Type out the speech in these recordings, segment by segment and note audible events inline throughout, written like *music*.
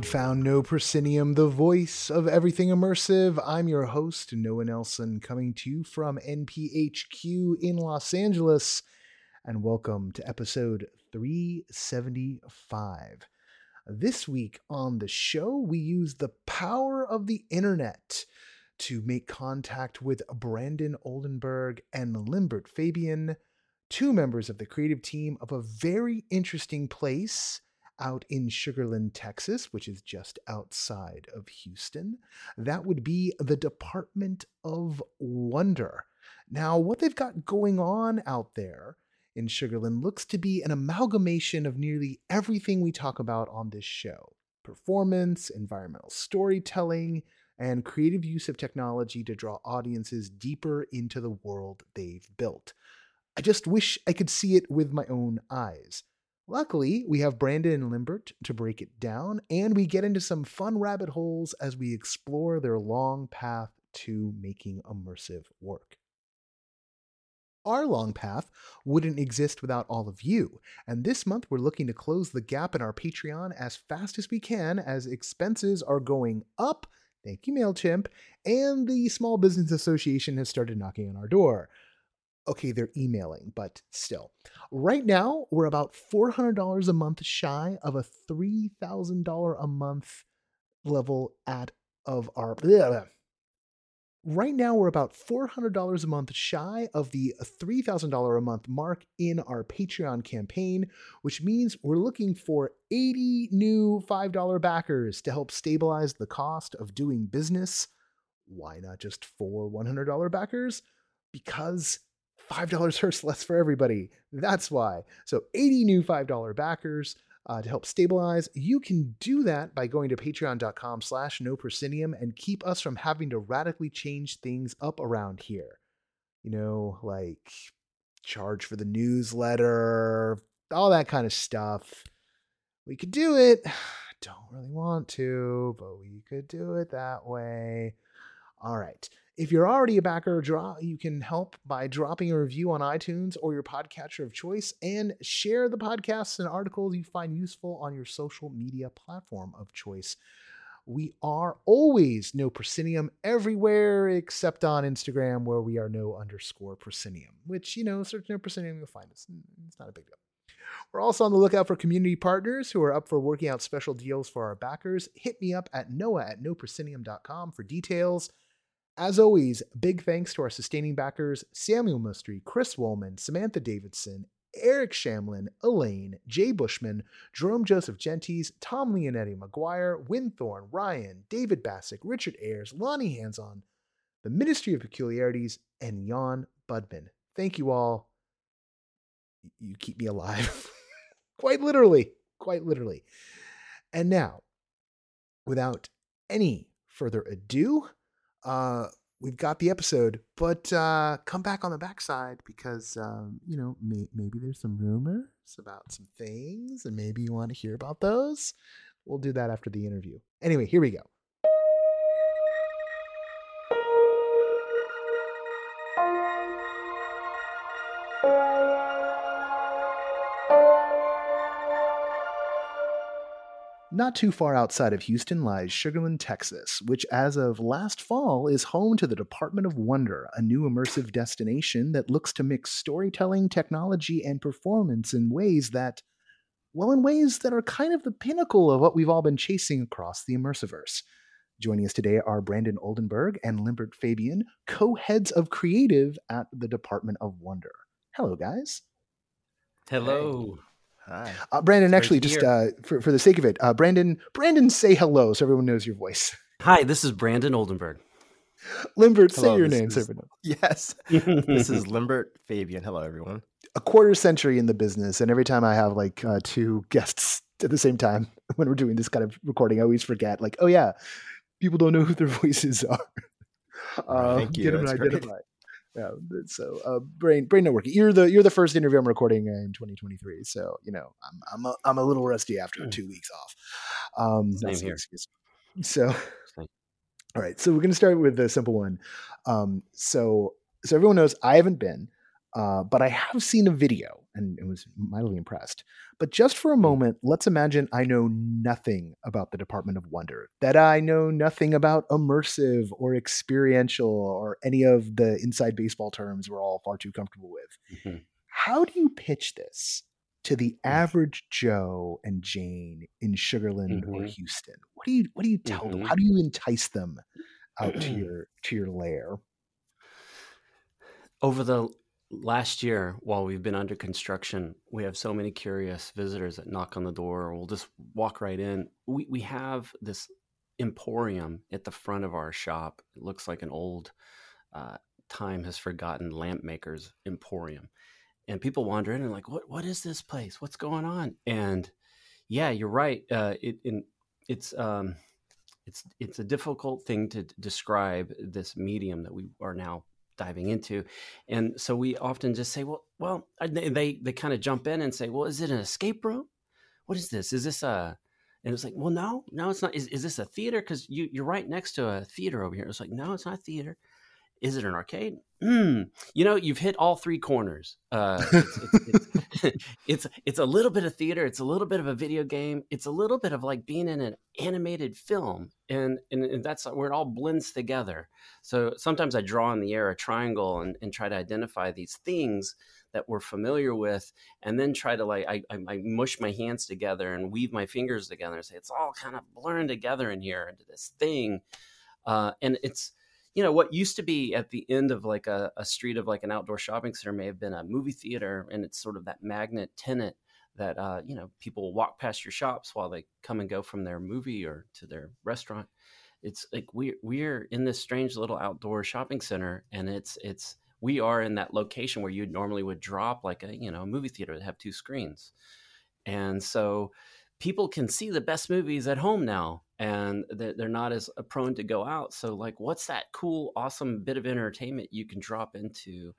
Indeed found No Proscenium, the voice of everything immersive. I'm your host, Noah Nelson, coming to you from NPHQ in Los Angeles, and welcome to episode 375. This week on the show, we use the power of the internet to make contact with Brandon Oldenburg and Limbert Fabian, two members of the creative team of a very interesting place out in Sugar Land, Texas, which is just outside of Houston. That would be the Department of Wonder. Now, what they've got going on out there in Sugar Land looks to be an amalgamation of nearly everything we talk about on this show performance, environmental storytelling, and creative use of technology to draw audiences deeper into the world they've built. I just wish I could see it with my own eyes. Luckily, we have Brandon and Limbert to break it down, and we get into some fun rabbit holes as we explore their long path to making immersive work. Our long path wouldn't exist without all of you, and this month we're looking to close the gap in our Patreon as fast as we can as expenses are going up. Thank you, MailChimp, and the Small Business Association has started knocking on our door okay, they're emailing, but still. Right now, we're about $400 a month shy of a $3,000 a month level at of our. Right now, we're about $400 a month shy of the $3,000 a month mark in our Patreon campaign, which means we're looking for 80 new $5 backers to help stabilize the cost of doing business. Why not just four $100 backers? Because $5 hurts less for everybody. That's why. So 80 new $5 backers uh, to help stabilize. You can do that by going to patreon.com slash no proscenium and keep us from having to radically change things up around here. You know, like charge for the newsletter, all that kind of stuff. We could do it. *sighs* Don't really want to, but we could do it that way. All right. If you're already a backer, draw, you can help by dropping a review on iTunes or your podcatcher of choice and share the podcasts and articles you find useful on your social media platform of choice. We are always no proscenium everywhere except on Instagram, where we are no underscore proscenium, which, you know, search no proscenium, you'll find us. It's not a big deal. We're also on the lookout for community partners who are up for working out special deals for our backers. Hit me up at noah at noproscenium.com for details. As always, big thanks to our sustaining backers Samuel Mustry, Chris Woolman, Samantha Davidson, Eric Shamlin, Elaine, Jay Bushman, Jerome Joseph Gentes, Tom Leonetti McGuire, Winthorn, Ryan, David Bassick, Richard Ayers, Lonnie Hanson, the Ministry of Peculiarities, and Jan Budman. Thank you all. You keep me alive. *laughs* quite literally. Quite literally. And now, without any further ado, uh, we've got the episode, but uh, come back on the backside because um, you know may- maybe there's some rumors about some things, and maybe you want to hear about those. We'll do that after the interview. Anyway, here we go. Not too far outside of Houston lies Sugar Land, Texas, which as of last fall is home to the Department of Wonder, a new immersive destination that looks to mix storytelling, technology, and performance in ways that, well, in ways that are kind of the pinnacle of what we've all been chasing across the Immersiverse. Joining us today are Brandon Oldenburg and Limbert Fabian, co heads of creative at the Department of Wonder. Hello, guys. Hello. Hi. Uh, Brandon, It's actually, just uh, for, for the sake of it, uh, Brandon, Brandon, say hello so everyone knows your voice. Hi, this is Brandon Oldenburg. Limbert, say your this name so is- everyone knows. Yes. *laughs* this is Limbert Fabian. Hello, everyone. A quarter century in the business, and every time I have like uh, two guests *laughs* at the same time *laughs* when we're doing this kind of recording, I always forget, like, oh yeah, people don't know who their voices are. Uh, Thank you, Get them and that's great. Yeah. So, uh, brain brain networking. You're the you're the first interview I'm recording in 2023. So you know I'm I'm a, I'm a little rusty after Mm. two weeks off. Um, Same here. excuse. So. *laughs* All right, so we're going to start with the simple one. Um, so, so everyone knows I haven't been, uh, but I have seen a video and, and was mildly impressed. But just for a Hmm. moment, let's imagine I know nothing about the Department of Wonder, that I know nothing about immersive or experiential or any of the inside baseball terms we're all far too comfortable with. Mhm. How do you pitch this to the Hmm. average Joe and Jane in Sugar Land or Mhm. Houston? What do you what do you tell them? Mhm. How do you entice them out to *clears throat* your to your lair? Over the last year, while we've been under construction, we have so many curious visitors that knock on the door or will just walk right in. We, we have this emporium at the front of our shop. It looks like an old, uh, time has forgotten lamp maker's emporium. And people wander in and like, what, what is this place? What's going on? And yeah, you're right. Uh, it, in, it's, um, it's, it's a difficult thing to describe this medium that we are now diving into. And so we often just say, well, well, they, they, kind of jump in and say, well, is it an escape room? What is this? Is this a, and it's like, well, no, no, it's not. Is, is this a theater? Cause you, you're right next to a theater over here. It's like, no, it's not a theater. Is it an arcade? Mm. You know, you've hit all three corners. Uh, it's, it's, it's, *laughs* it's, it's a little bit of theater. It's a little bit of a video game. It's a little bit of like being in an animated film. And, and, and that's where it all blends together. So sometimes I draw in the air a triangle and, and try to identify these things that we're familiar with, and then try to like I, I, I mush my hands together and weave my fingers together and say it's all kind of blurring together in here into this thing. Uh, and it's you know what used to be at the end of like a, a street of like an outdoor shopping center may have been a movie theater, and it's sort of that magnet tenant that uh, you know people walk past your shops while they come and go from their movie or to their restaurant. It's like we we're in this strange little outdoor shopping center and it's it's we are in that location where you normally would drop like a you know a movie theater that have two screens. And so people can see the best movies at home now and they're, they're not as uh, prone to go out so like what's that cool awesome bit of entertainment you can drop into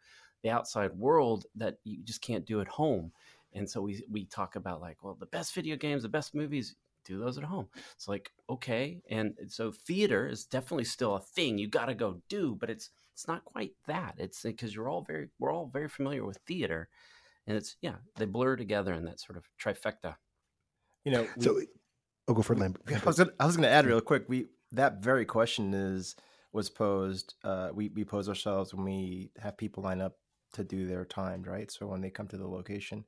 the outside world that you just can't do at home? And so we we talk about like well the best video games the best movies do those at home. It's like okay and so theater is definitely still a thing you got to go do but it's it's not quite that. It's because you're all very we're all very familiar with theater and it's yeah they blur together in that sort of trifecta. You know, we- So, I'll go for we- Limbert. I was gonna, I was going to add real quick. We that very question is was posed. Uh, we we pose ourselves when we have people line up to do their time, right? So when they come to the location,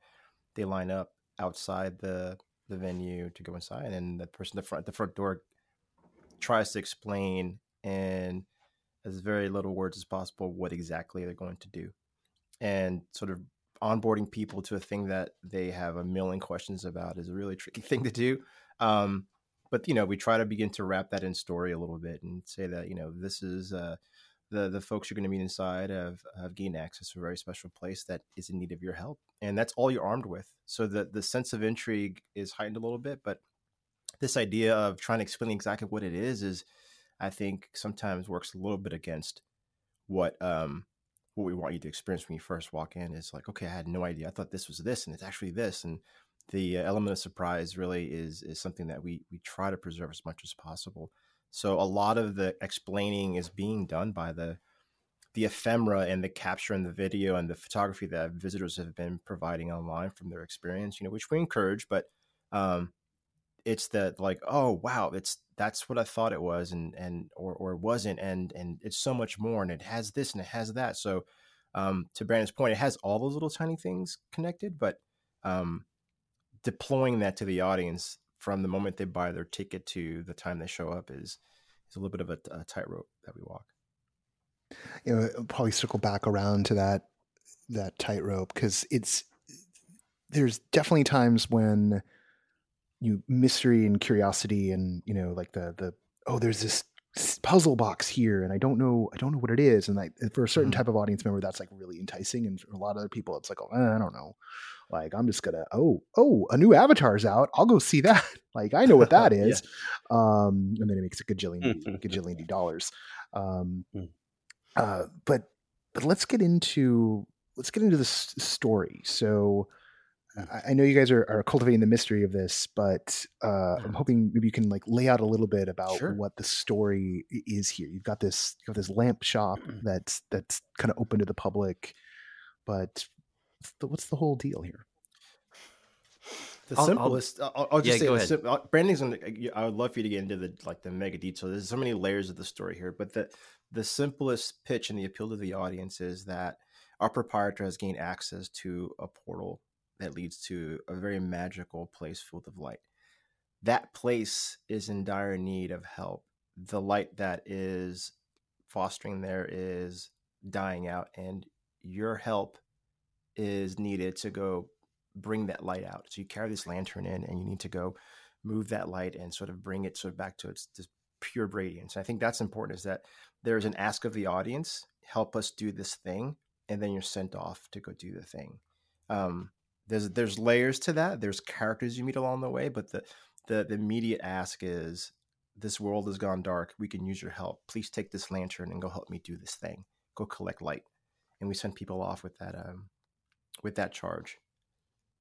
they line up outside the the venue to go inside, and the person the front the front door tries to explain in as very little words as possible what exactly they're going to do, and sort of onboarding people to a thing that they have a million questions about is a really tricky *laughs* thing to do. Um, but you know, we try to begin to wrap that in story a little bit and say that you know this is uh, the the folks you're going to meet inside have have gained access to a very special place that is in need of your help, and that's all you're armed with. So the the sense of intrigue is heightened a little bit, but this idea of trying to explain exactly what it is is, I think, sometimes works a little bit against what um what we want you to experience when you first walk in. It's like, okay, I had no idea. I thought this was this, and it's actually this, and the uh, element of surprise really is is something that we we try to preserve as much as possible. So a lot of the explaining is being done by the the ephemera and the capture and the video and the photography that visitors have been providing online from their experience. You know, which we encourage, but um, it's that like, oh wow, it's that's what I thought it was, and and or or wasn't, and and it's so much more, and it has this and it has that. So um, to Brandon's point, it has all those little tiny things connected, but um, deploying that to the audience from the moment they buy their ticket to the time they show up is is a little bit of a, a tightrope that we walk. you know I'll probably circle back around to that that tightrope because it's there's definitely times when you mystery and curiosity and you know like the the oh there's this puzzle box here and i don't know i don't know what it is and like for a certain Mhm. type of audience member that's like really enticing and for a lot of other people it's like oh eh, i don't know like i'm just gonna oh oh a new avatar's out i'll go see that *laughs* like i know what that *laughs* is Yeah. um and then it makes a gajillion gajillion dollars um Mm. Uh, but but let's get into let's get into this story. So I, I know you guys are, are cultivating the mystery of this, but uh, I'm hoping maybe you can like lay out a little bit about Sure. what the story is here. You've got this you have got this lamp shop that's that's kind of open to the public, but what's the, what's the whole deal here? The I'll- I'll- simplest. I'll, I'll, just Yeah, say go the ahead. sim- uh, Brandon's gonna. I would love for you to get into the like the mega detail. There's so many layers of the story here, but the the simplest pitch and the appeal to the audience is that our proprietor has gained access to a portal that leads to a very magical place filled with light. That place is in dire need of help. The light that is fostering there is dying out, and your help is needed to go bring that light out. So you carry this lantern in, and you need to go move that light and sort of bring it sort of back to its pure radiance. I think that's important. Is that there's an ask of the audience, help us do this thing, and then you're sent off to go do the thing. Um, there's there's layers to that. There's characters you meet along the way, but the the, the immediate ask is this world has gone dark. We can use your help. Please take this lantern and go help me do this thing. Go collect light. And we send people off with that um, with that charge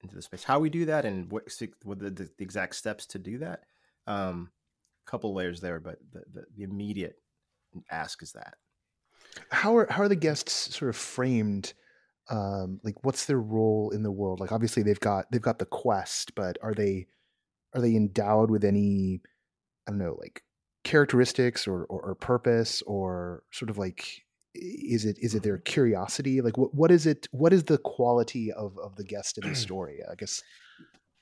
into the space. How we do that and what, what the, the, exact steps to do that. Um, couple layers there, but the, the, the immediate ask is that. How are how are the guests sort of framed? Um, like, what's their role in the world? Like, obviously they've got they've got the quest, but are they are they endowed with any I don't know, like characteristics or, or, or purpose or sort of like is it is it their curiosity? Like what what is it what is the quality of, of the guest in the *clears throat* story? I guess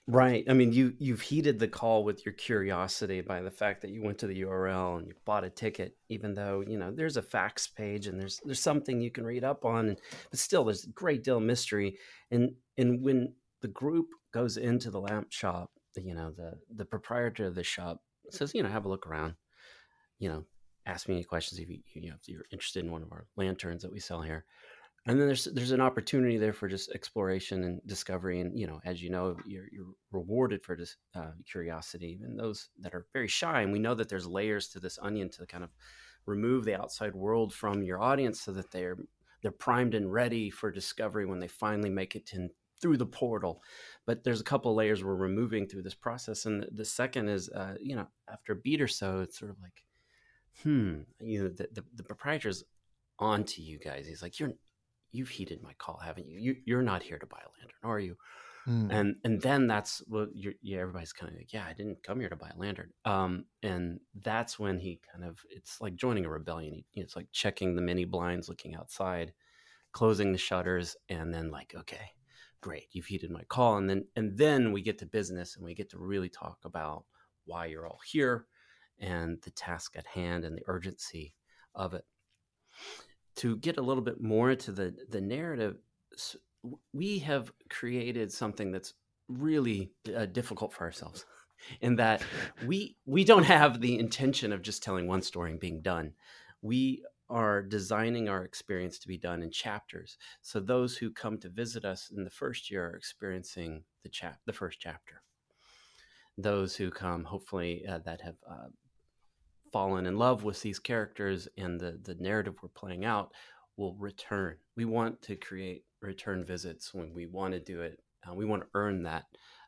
Right. I mean, you you've heated the call with your curiosity by the fact that you went to the URL and you bought a ticket, even though you know there's a facts page and there's there's something you can read up on, but still there's a great deal of mystery. And and when the group goes into the lamp shop, you know the the proprietor of the shop says, you know, have a look around, you know, ask me any questions if you you know if you're interested in one of our lanterns that we sell here. And then there's there's an opportunity there for just exploration and discovery. And you know as you know you're, you're rewarded for this uh, curiosity. And those that are very shy and we know that there's layers to this onion to kind of remove the outside world from your audience so that they're they're primed and ready for discovery when they finally make it in through the portal. But there's a couple layers we're removing through this process. And the, the second is uh, you know after a beat or so it's sort of like hmm you know the, the, the proprietor's on to you guys he's like you're you've heeded my call, haven't you? you you're not here to buy a lantern, are you? Hmm. And and then that's what you're, yeah, everybody's kind of like, yeah, I didn't come here to buy a lantern. Um, and that's when he kind of, it's like joining a rebellion. He, it's like checking the mini blinds, looking outside, closing the shutters, and then like, okay, great, you've heeded my call. And then and then we get to business, and we get to really talk about why you're all here, and the task at hand, and the urgency of it. To get a little bit more into the the narrative we have created something that's really uh, difficult for ourselves *laughs* in that we we don't have the intention of just telling one story and being done. We are designing our experience to be done in chapters. So those who come to visit us in the first year are experiencing the chap the first chapter. Those who come hopefully uh, that have uh, fallen in love with these characters and the the narrative we're playing out will return. We want to create return visits when we want to do it. Uh, we want to earn that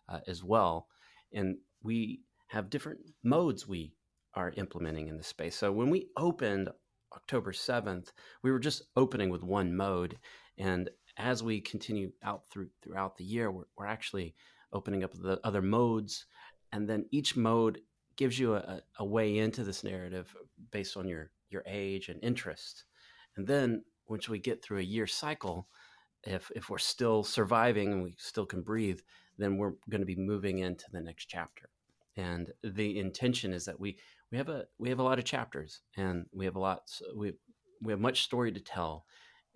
uh, as well, and we have different modes we are implementing in the space. So when we opened October seventh, we were just opening with one mode, and as we continue out through throughout the year, we're, we're actually opening up the other modes, and then each mode gives you a, a way into this narrative based on your your age and interest. And then once we get through a year cycle if if we're still surviving and we still can breathe then we're going to be moving into the next chapter. And the intention is that we we have a we have a lot of chapters and we have a lot we we have much story to tell.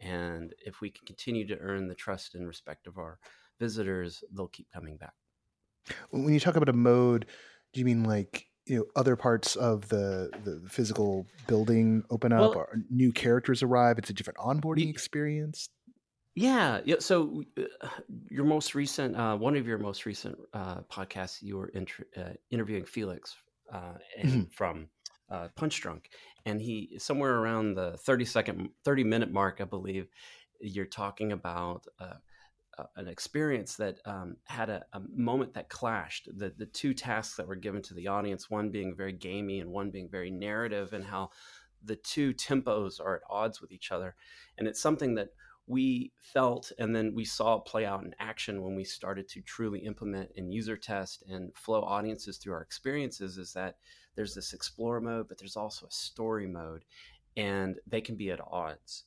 And if we can continue to earn the trust and respect of our visitors they'll keep coming back. When you talk about a mode, do you mean like you know other parts of the the physical building open up Well- or new characters arrive? It's a different onboarding experience. Yeah, yeah. So uh, your most recent, uh, one of your most recent uh, podcasts, you were inter- uh, interviewing Felix uh, and from uh, Punchdrunk, and he somewhere around the thirty second, thirty minute mark, I believe, you're talking about. An experience that um, had a, a, moment that clashed the, the two tasks that were given to the audience one being very gamey and one being very narrative and how the two tempos are at odds with each other. And it's something that we felt and then we saw play out in action when we started to truly implement and user test and flow audiences through our experiences is that there's this explore mode but there's also a story mode and they can be at odds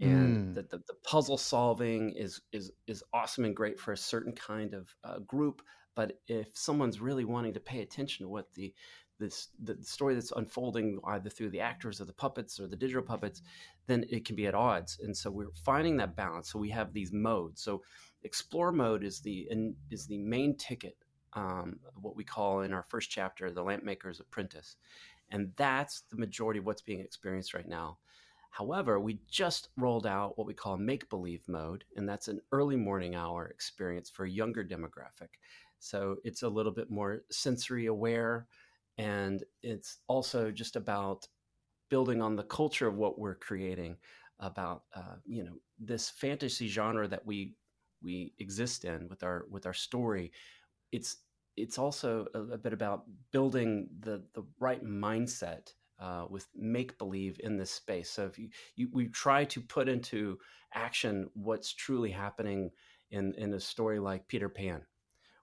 and mm. the, the, the, puzzle solving is is is awesome and great for a certain kind of uh, group but if someone's really wanting to pay attention to what the this the story that's unfolding either through the actors or the puppets or the digital puppets then it can be at odds and so we're finding that balance. So we have these modes. So explore mode is the is the main ticket um, what we call in our first chapter the lamp maker's apprentice and that's the majority of what's being experienced right now However, we just rolled out what we call make believe mode, and that's an early morning hour experience for a younger demographic. So it's a little bit more sensory aware, and it's also just about building on the culture of what we're creating about uh, you know this fantasy genre that we we exist in with our with our story it's it's also a, a bit about building the the right mindset uh, with make believe in this space. So if you, you, we try to put into action what's truly happening in in a story like Peter Pan,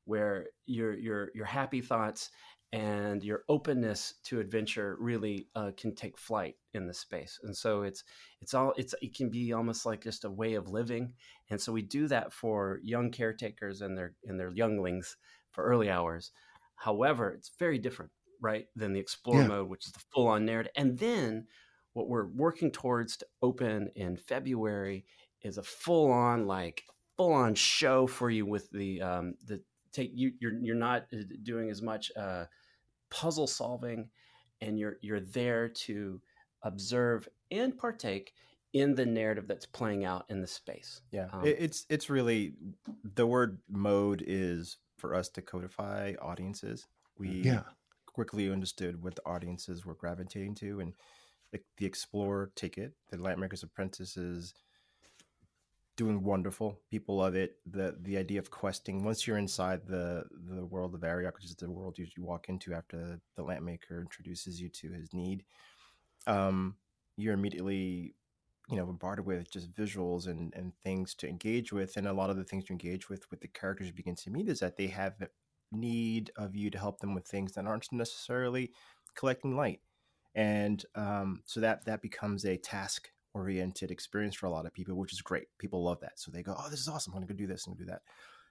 where your your your happy thoughts and your openness to adventure really uh, can take flight in the space. And so it's it's all it's it can be almost like just a way of living. And so we do that for young caretakers and their and their younglings for early hours. However, it's very different right than the explore yeah. mode which is the full on narrative and then what we're working towards to open in february is a full on like full on show for you with the um the take you you're you're not uh, doing as much uh puzzle solving and you're you're there to observe and partake in the narrative that's playing out in the space yeah um, it's it's really the word mode is for us to codify audiences we yeah quickly understood what the audiences were gravitating to, and the, the Explorer ticket, the Lampmaker's Apprentice is doing wonderful. People love it. the The idea of questing once you're inside the the world of Ariok, which is the world you, you walk into after the Lampmaker introduces you to his need, um, you're immediately you know bombarded with just visuals and and things to engage with and a lot of the things you engage with with the characters you begin to meet is that they have need of you to help them with things that aren't necessarily collecting light. And um, so that that becomes a task oriented experience for a lot of people which is great. People love that. So they go oh this is awesome. I'm going to go do this and do that.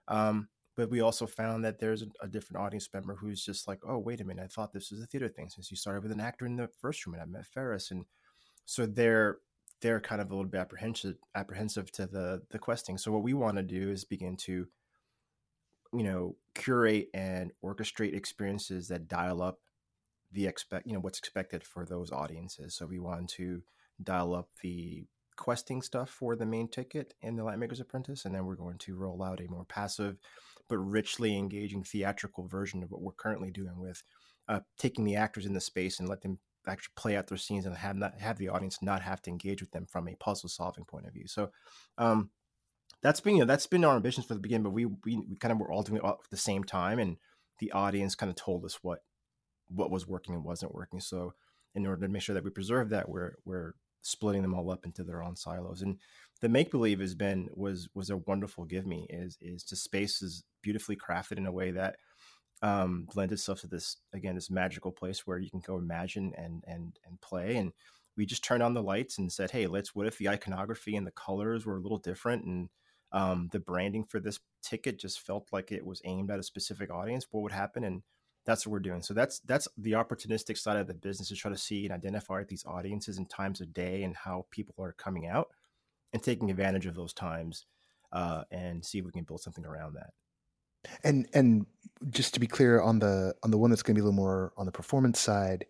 Um, but we also found that there's a, different audience member who's just like oh wait a minute. I thought this was a theater thing since you started with an actor in the first room and i met ferris. And so they're they're kind of a little bit apprehensive apprehensive to the the questing. So what we want to do is begin to you know curate and orchestrate experiences that dial up the expect you know what's expected for those audiences so we want to dial up the questing stuff for the main ticket in the Lightmaker's Apprentice, and then we're going to roll out a more passive but richly engaging theatrical version of what we're currently doing with uh, taking the actors in the space and let them actually play out their scenes and have not have the audience not have to engage with them from a puzzle solving point of view. So um, that's been you know that's been our ambitions for the beginning, but we we, we kind of were all doing it at the same time, and the audience kind of told us what what was working and wasn't working. So in order to make sure that we preserve that, we're we're splitting them all up into their own silos. And the make believe has been was was a wonderful give me. Is is to space is beautifully crafted in a way that um, lends itself to this again this magical place where you can go imagine and and and play and we just turned on the lights and said hey let's what if the iconography and the colors were a little different and um, the branding for this ticket just felt like it was aimed at a specific audience, what would happen? And that's what we're doing. So that's that's the opportunistic side of the business to try to see and identify these audiences and times of day and how people are coming out and taking advantage of those times uh, and see if we can build something around that. And and just to be clear on the on the one that's going to be a little more on the performance side,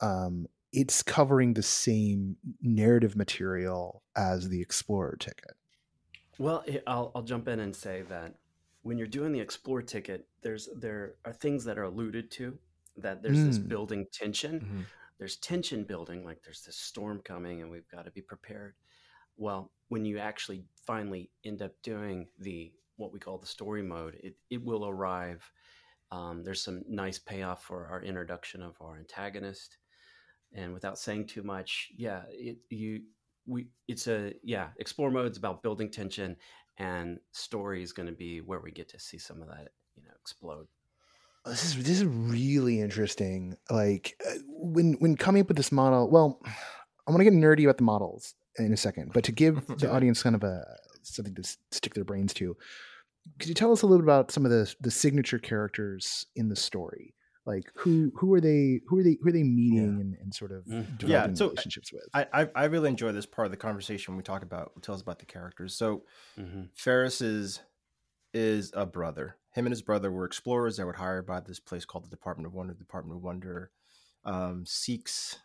um, it's covering the same narrative material as the Explorer ticket. Well, I'll, I'll jump in and say that when you're doing the explore ticket, there's there are things that are alluded to that there's mm. this building tension. Mm-hmm. there's tension building, like there's this storm coming and we've got to be prepared. Well, when you actually finally end up doing the what we call the story mode, it, it will arrive. Um, there's some nice payoff for our introduction of our antagonist. And without saying too much, yeah, it you we it's a yeah, explore mode is about building tension and story is going to be where we get to see some of that, you know, explode this is this is really interesting. Like uh, when when coming up with this model, well, *sighs* I want to get nerdy about the models in a second, but to give *laughs* the audience kind of a something to stick their brains to, could you tell us a little bit about some of the the signature characters in the story? Like who who are they who are they who are they meeting yeah. and, and, sort of mm-hmm. yeah, so relationships with? I, I, I really enjoy this part of the conversation. When we talk about tell us about the characters. So mm-hmm. Ferris is is a brother. Him and his brother were explorers that were hired by this place called the Department of Wonder. The Department of Wonder um, seeks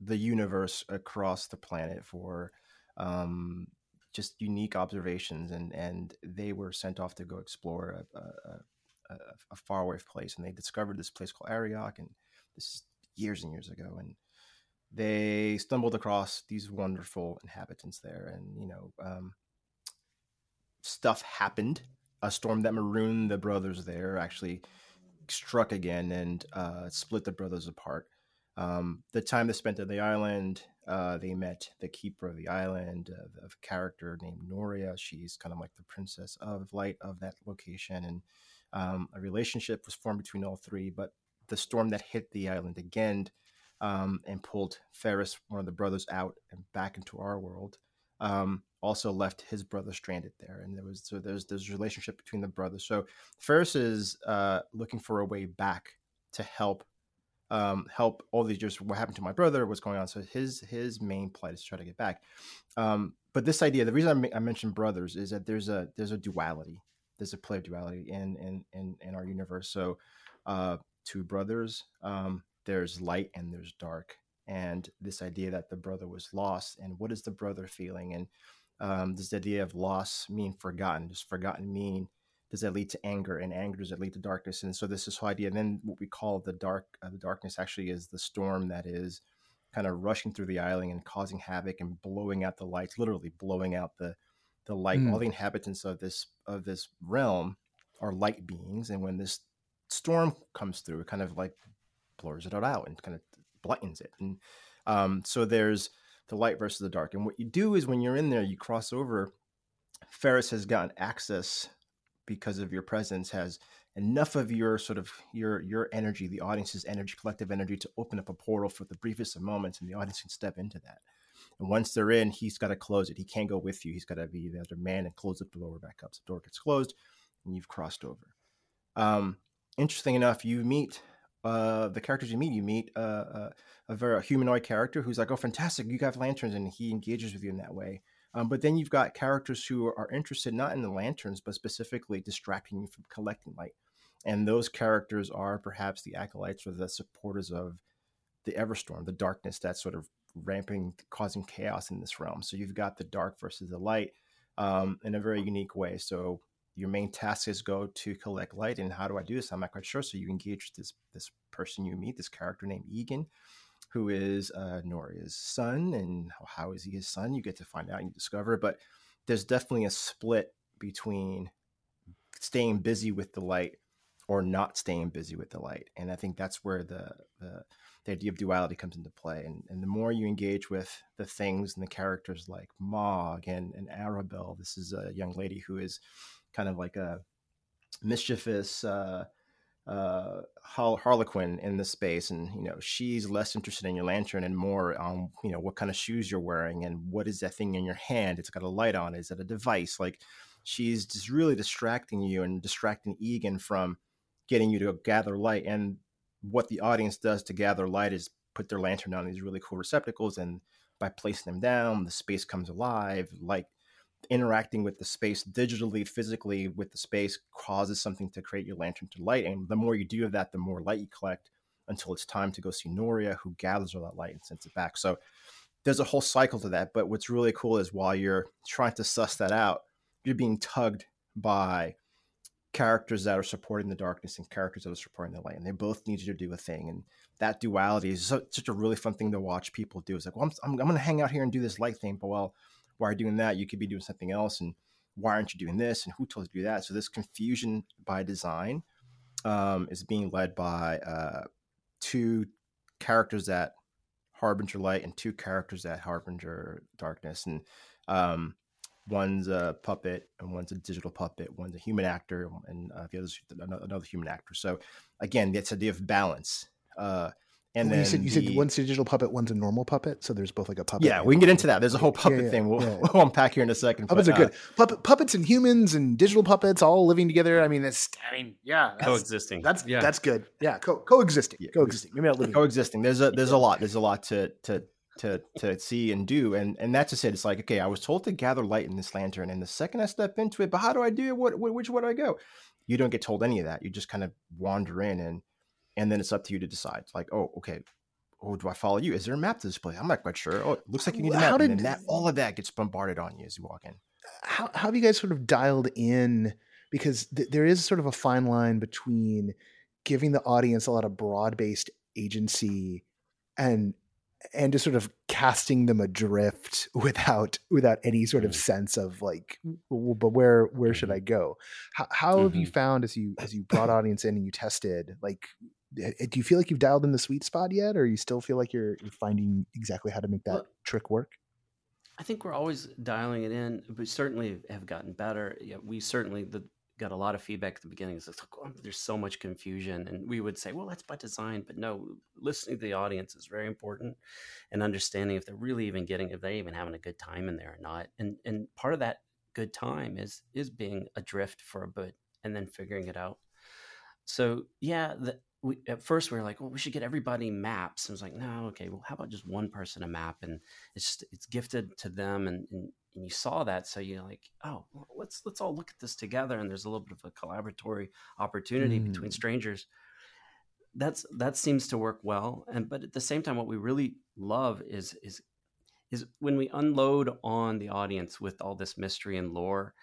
the universe across the planet for um, just unique observations, and and they were sent off to go explore a, a, a, a faraway place, and they discovered this place called Arioch, and this is years and years ago, and they stumbled across these wonderful inhabitants there, and you know, um, stuff happened a storm that marooned the brothers there actually struck again and uh, split the brothers apart. Um, the time they spent on the island, uh, they met the keeper of the island, uh, a character named Noria. She's kind of like the princess of light of that location, and um, a relationship was formed between all three. But the storm that hit the island again um, and pulled Ferris, one of the brothers, out and back into our world um, also left his brother stranded there, and there was so there's there's a relationship between the brothers. So Ferris is uh, looking for a way back to help um, help all these years. What happened to my brother? What's going on? So his his main plight is to try to get back. Um, but this idea, the reason I, I, mentioned brothers is that there's a there's a duality. There's a play of duality in in in, in our universe. So uh, two brothers. Um, there's light and there's dark. And this idea that the brother was lost and what is the brother feeling? And um, does the idea of loss mean forgotten. Does forgotten mean does that lead to anger? And anger does it lead to darkness? And so this is whole idea. And then what we call the dark uh, the darkness actually is the storm that is kind of rushing through the island and causing havoc and blowing out the lights literally blowing out the the light mm. all the inhabitants of this of this realm are light beings and when this storm comes through it kind of like blurs it out and kind of blightens it. And um, so there's the light versus the dark. And what you do is when you're in there, you cross over. Ferris has gotten access because of your presence, has enough of your sort of your your energy, the audience's energy, collective energy, to open up a portal for the briefest of moments, and the audience can step into that. And once they're in, he's got to close it. He can't go with you. He's got to be the other man and close up the door back up. So the door gets closed, and you've crossed over. Um, interesting enough, you meet uh, the characters you meet, you meet uh, uh, a very humanoid character who's like, "Oh, fantastic! You have lanterns," and he engages with you in that way. Um, but then you've got characters who are interested not in the lanterns, but specifically distracting you from collecting light. And those characters are perhaps the acolytes or the supporters of the Everstorm, the darkness that's sort of ramping, causing chaos in this realm. So you've got the dark versus the light um, in a very unique way. So your main task is go to collect light. And how do I do this? I'm not quite sure. So you engage this this person you meet, this character named Egan, who is uh, Noria's son. And how is he his son? You get to find out and you discover. But there's definitely a split between staying busy with the light or not staying busy with the light. And I think that's where the the, the idea of duality comes into play. And, and the more you engage with the things and the characters like Mog and, and Arabelle, this is a young lady who is kind of like a mischievous uh, uh, Harlequin in the space, and you know she's less interested in your lantern and more on you know what kind of shoes you're wearing and what is that thing in your hand? It's got a light on. Is it a device? Like she's just really distracting you and distracting Egan from getting you to gather light. And what the audience does to gather light is put their lantern on these really cool receptacles, and by placing them down, the space comes alive. Like interacting with the space digitally, physically with the space causes something to create your lantern to light. And the more you do of that, the more light you collect until it's time to go see Noria, who gathers all that light and sends it back. So there's a whole cycle to that. But what's really cool is while you're trying to suss that out, you're being tugged by characters that are supporting the darkness and characters that are supporting the light, and they both need you to do a thing. And that duality is so, such a really fun thing to watch people do. It's like, well, I'm, I'm, I'm going to hang out here and do this light thing, but well, while you're doing that, you could be doing something else, and why aren't you doing this? And who told you to do that? So this confusion by design um, is being led by uh, two characters that harbinger light and two characters that harbinger darkness, and um, one's a puppet and one's a digital puppet one's a human actor and uh, the other's another human actor. So again it's the idea of balance uh, and well, then you said you the, said one's a digital puppet one's a normal puppet so there's both like a puppet yeah we can get into that. There's a whole puppet yeah, yeah, thing we'll, yeah. *laughs* we'll, unpack here in a second puppets but, are good. Puppet, puppets and humans and digital puppets all living together i mean that's i mean yeah that's, coexisting. that's yeah. that's good. Yeah co- coexisting Yeah. coexisting. Maybe not living. Coexisting. There's a there's a lot. There's a lot to to to to see and do and and that's just it it's like okay i was told to gather light in this lantern and the second i step into it but how do i do it? What, which way do i go? You don't get told any of that. You just kind of wander in and and then it's up to you to decide like oh okay oh do i follow you? Is there a map to this place i'm not quite sure. Oh it looks like you need a How map did- and that all of that gets bombarded on you as you walk in. How, how have you guys sort of dialed in? Because th- there is sort of a fine line between giving the audience a lot of broad-based agency and and just sort of casting them adrift *laughs* without without any sort of Mm. sense of like well, but where where should i go how, how have you Mhm. found as you as you brought *coughs* audience in and you tested like eh, do you feel like you've dialed in the sweet spot yet or you still feel like you're, you're finding exactly how to make that Well, trick work I think we're always dialing it in. We certainly have gotten better. Yeah, we certainly the, got a lot of feedback at the beginning. It's like, oh, there's so much confusion, and we would say, well, that's by design. But no, listening to the audience is very important, and understanding if they're really even getting, if they're even having a good time in there or not. And and part of that good time is is being adrift for a bit and then figuring it out. So yeah, the, we at first we were like, well, we should get everybody maps. And it was like, no, okay, well, how about just one person a map? And it's just it's gifted to them, and, and and you saw that, so you're like, oh, well, let's let's all look at this together, and there's a little bit of a collaboratory opportunity between Mm. strangers. That's that seems to work well, and but at the same time, what we really love is is is when we unload on the audience with all this mystery and lore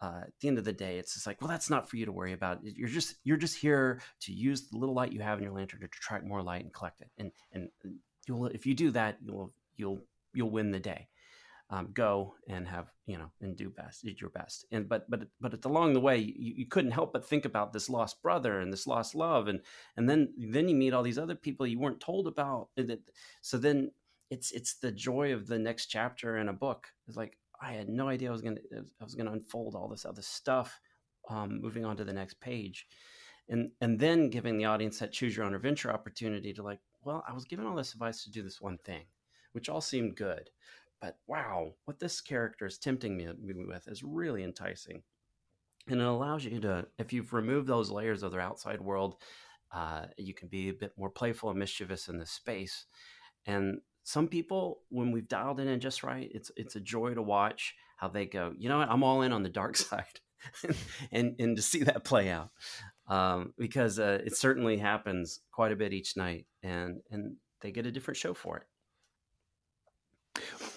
uh, at the end of the day it's just like well that's not for you to worry about. You're just you're just here to use the little light you have in your lantern to attract more light and collect it. And and you'll if you do that you'll you'll you'll win the day. Um, go and have you know and do best do your best. And but but but at along the way you, you couldn't help but think about this lost brother and this lost love. And and then then you meet all these other people you weren't told about so then it's it's the joy of the next chapter in a book. It's like i had no idea i was gonna i was gonna unfold all this other stuff um, moving on to the next page. And and then giving the audience that choose your own adventure opportunity to like well i was given all this advice to do this one thing which all seemed good. But wow what this character is tempting me me with is really enticing. And it allows you to if you've removed those layers of their outside world uh, you can be a bit more playful and mischievous in this space. And some people when we've dialed it in just right it's it's a joy to watch how they go you know what i'm all in on the dark *laughs* side and and to see that play out um, because uh, it certainly happens quite a bit each night and and they get a different show for it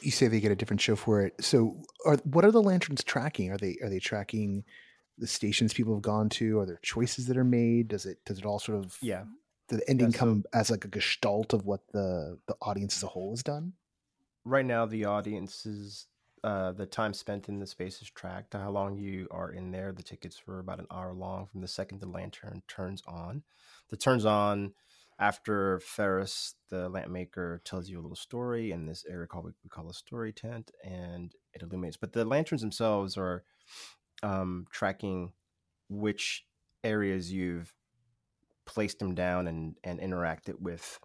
you say they get a different show for it. So, are what are the lanterns tracking? Are they are they tracking the stations people have gone to? Are there choices that are made? Does it does it all sort of yeah the ending Yeah, so- come as like a gestalt of what the the audience as a whole has done? right now the audience is uh, the time spent in the space is tracked how long you are in there. The tickets for about an hour long from the second the lantern turns on. The turns on after ferris the lamp maker tells you a little story in this area called we call a story tent and it illuminates. But the lanterns themselves are um, tracking which areas you've placed them down and and interacted with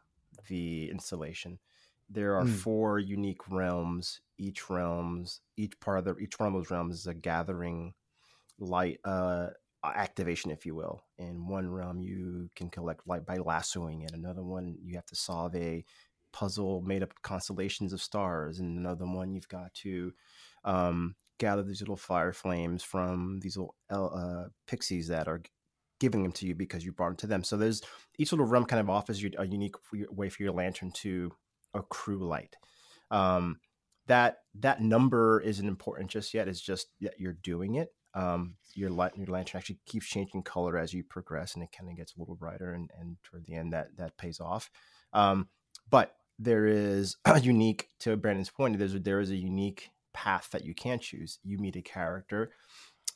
the installation. There are Mm. four unique realms. Each realms each part of the each one of those realms is a gathering light uh activation if you will. In one realm you can collect light by lassoing it. Another one you have to solve a puzzle made up of constellations of stars. And another one you've got to um, gather these little fire flames from these little uh, pixies that are giving them to you because you brought them to them so there's each little realm kind of offers you a unique way for your lantern to accrue light um, that that number isn't important just yet it's just that you're doing it um, your light your lantern actually keeps changing color as you progress, and it kind of gets a little brighter. And, and toward the end, that that pays off. Um, but there is *clears throat* a unique to Brandon's point. There's there is a unique path that you can choose. You meet a character.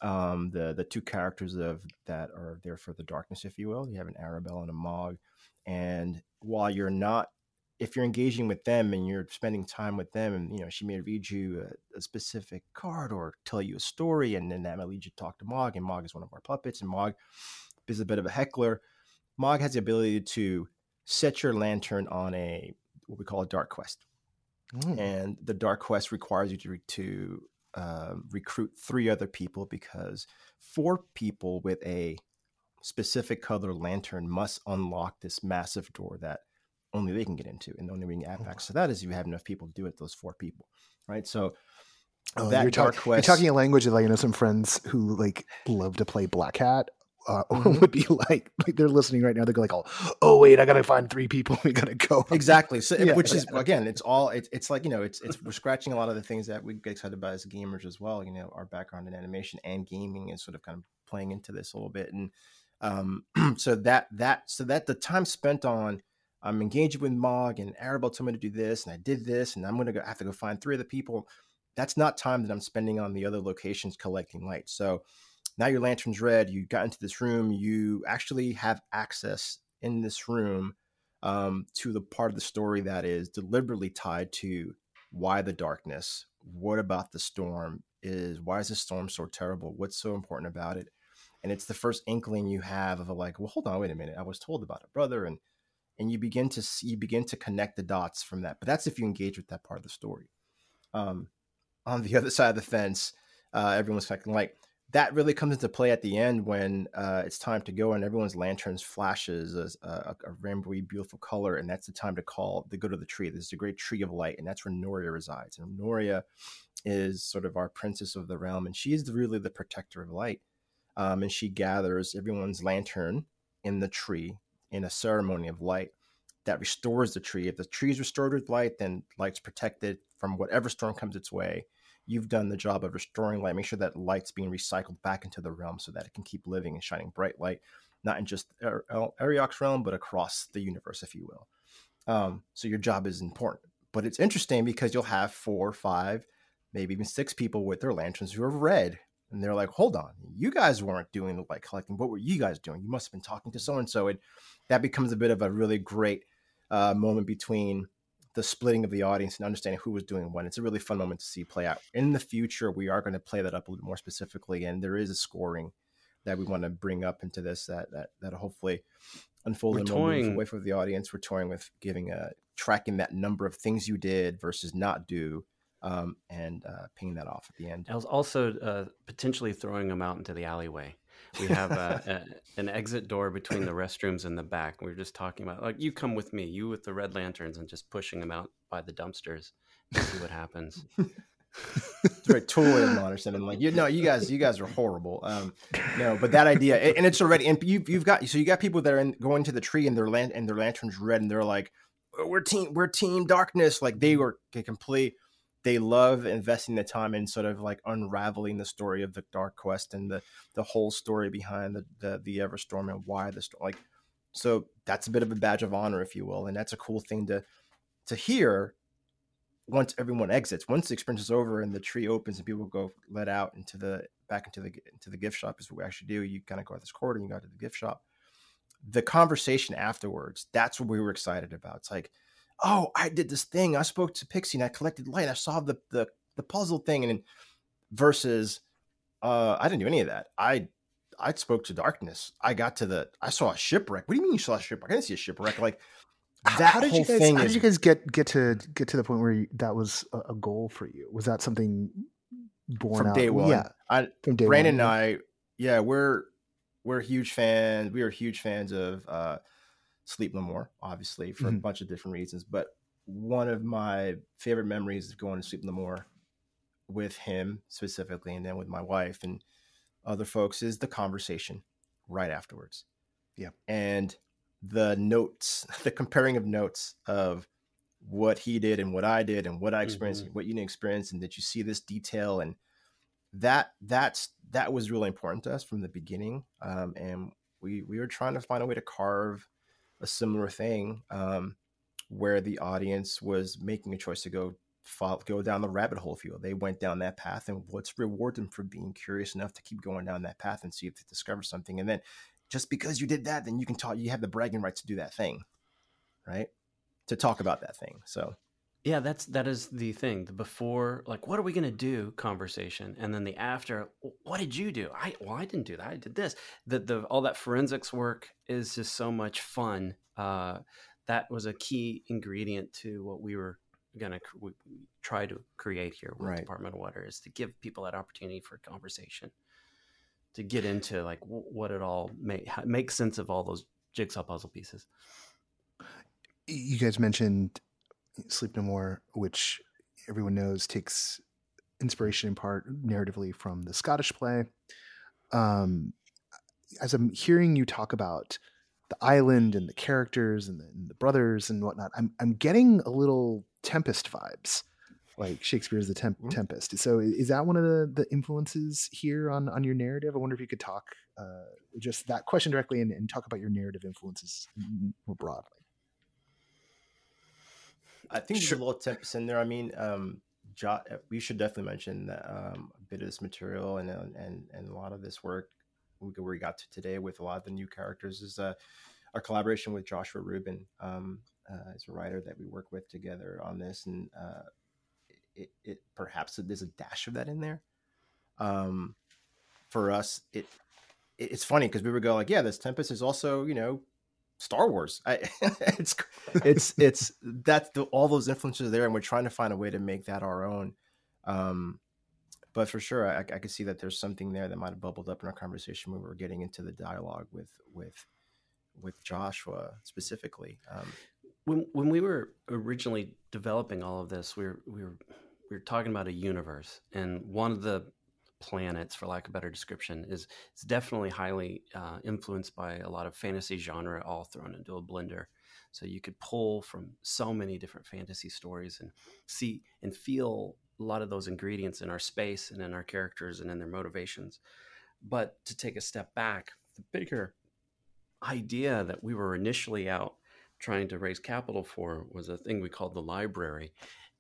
Um, the the two characters of that are there for the darkness, if you will. You have an Arabelle and a Mog, and while you're not if you're engaging with them and you're spending time with them and you know she may read you a, a, specific card or tell you a story and then that may lead you to talk to mog and mog is one of our puppets and mog is a bit of a heckler mog has the ability to set your lantern on a what we call a dark quest mm. and the dark quest requires you to, to uh, recruit three other people because four people with a specific color lantern must unlock this massive door that only they can get into, and the only way you can have access to that is you have enough people to do it. Those four people, right? So oh, that you're, talk, quest, you're talking a language that like, you know some friends who like love to play Black Hat. Uh, *laughs* mm-hmm. would be like like they're listening right now. They're like, "Oh, oh wait, I gotta find three people. *laughs* We gotta go." Exactly. So, *laughs* yeah. which is again, it's all it's it's like you know, it's it's we're scratching a lot of the things that we get excited about as gamers as well. You know, our background in animation and gaming is sort of kind of playing into this a little bit, and um, *clears throat* so that that so that the time spent on I'm engaging with Mog and Arabelle told me to do this and I did this and I'm gonna go have to go find three other people. That's not time that I'm spending on the other locations collecting light. So now your lantern's red, you got into this room, you actually have access in this room um, to the part of the story that is deliberately tied to why the darkness, what about the storm is, why is the storm so terrible, what's so important about it? And it's the first inkling you have of a like, well, hold on, wait a minute. I was told about a brother and and you begin to see, you begin to connect the dots from that. But that's if you engage with that part of the story. Um, on the *laughs* other side of the fence, uh, everyone's fucking like that really comes into play at the end when uh, it's time to go and everyone's lanterns flashes a, a, a rainbowy, beautiful color, and that's the time to call to go to the tree. This is a great tree of light, and that's where Noria resides. And Noria is sort of our princess of the realm, and she is really the protector of light. Um, and she gathers everyone's lantern in the tree in a ceremony of light that restores the tree. If the tree is restored with light, then light's protected from whatever storm comes its way. You've done the job of restoring light. Make sure that light's being recycled back into the realm so that it can keep living and shining bright light, not in just Ariok's realm, but across the universe, if you will. Um, so your job is important. But it's interesting because you'll have four, five, maybe even six people with their lanterns who are red. And they're like, hold on, you guys weren't doing the light collecting. What were you guys doing? You must have been talking to so and so. And that becomes a bit of a really great uh, moment between the splitting of the audience and understanding who was doing what. It's a really fun moment to see play out. In the future, we are going to play that up a little more specifically, and there is a scoring that we want to bring up into this that that that hopefully unfold and move away from the audience. We're toying with giving a tracking that number of things you did versus not do. Um, and uh, paying that off at the end. I was also uh, potentially throwing them out into the alleyway. We have a, *laughs* a, an exit door between the restrooms and the back. We are just talking about like you come with me, you with the red lanterns, and just pushing them out by the dumpsters and see what happens. *laughs* right, totally admonish them and like you know, you guys, you guys are horrible. Um, no, but that idea, and it's already, and you've, you've got so you got people that are in, going to the tree and their land and their lanterns red, and they're like, we're team, we're team darkness. Like they were a complete they love investing the time in sort of like unraveling the story of the Dark Quest and the the whole story behind the the, the Everstorm and why the story. Like, so that's a bit of a badge of honor, if you will, and that's a cool thing to to hear once everyone exits. Once the experience is over and the tree opens and people go let out into the back into the into the gift shop is what we actually do. You kind of go out this corridor and you go to the gift shop. The conversation afterwards, that's what we were excited about. It's like oh, I did this thing. I spoke to Pixie and I collected light. I solved the the, the puzzle thing. And versus, uh, I didn't do any of that. I I spoke to darkness. I got to the. I saw a shipwreck. What do you mean you saw a shipwreck? I didn't see a shipwreck. Like that how did you guys, How is, did you guys get get to get to the point where you, that was a, a, goal for you? Was that something born from out? day one? Yeah, I, from day Brandon one. and I. Yeah, we're we're huge fans. We are huge fans of uh, Sleep No More, obviously, for mm-hmm. a bunch of different reasons. But one of my favorite memories of going to Sleep No More with him specifically, and then with my wife and other folks, is the conversation right afterwards. Yeah. And the notes, *laughs* the comparing of notes of what he did and what I did and what I experienced, mm-hmm. what you didn't experience, and did you see this detail? And that that's that was really important to us from the beginning, um, and we we were trying to find a way to carve a similar thing um, where the audience was making a choice to go follow, go down the rabbit hole field. They went down that path, and let's reward them for being curious enough to keep going down that path and see if they discover something. And then, just because you did that, then you can talk. You have the bragging rights to do that thing, right? To talk about that thing. So yeah, that's that is the thing. The before, like, what are we gonna do? Conversation, and then the after. What did you do? I well, I didn't do that. I did this. The the all that forensics work is just so much fun. Uh, that was a key ingredient to what we were gonna we, we try to create here with right. Department of Wonder is to give people that opportunity for conversation, to get into like w- what it all make make sense of all those jigsaw puzzle pieces. You guys mentioned Sleep No More, which everyone knows takes inspiration in part narratively from the Scottish play. Um, as I'm hearing you talk about the island and the characters and the, and the, brothers and whatnot, I'm I'm getting a little Tempest vibes, like Shakespeare's The Temp- mm-hmm. Tempest. So is that one of the, the influences here on on your narrative? I wonder if you could talk uh, just that question directly and, and talk about your narrative influences more broadly. I think sure. there's a little Tempest in there. I mean, um, jo- uh, we should definitely mention that um, a bit of this material and and and a lot of this work where we got to today with a lot of the new characters is uh, our collaboration with Joshua Rubin. Um, uh, as a writer that we work with together on this, and uh, it, it, perhaps there's a dash of that in there. Um, for us, it, it it's funny because we would go like, yeah, this Tempest is also you know Star Wars. I, *laughs* it's it's *laughs* it's that's the, all those influences there, and we're trying to find a way to make that our own. Um, but for sure, I, I could see that there's something there that might have bubbled up in our conversation when we were getting into the dialogue with with with Joshua specifically. Um, when when we were originally developing all of this, we were we were we were talking about a universe, and one of the planets, for lack of a better description, is it's definitely highly uh, influenced by a lot of fantasy genre, all thrown into a blender. So you could pull from so many different fantasy stories and see and feel a lot of those ingredients in our space and in our characters and in their motivations. But to take a step back, the bigger idea that we were initially out trying to raise capital for was a thing we called the library.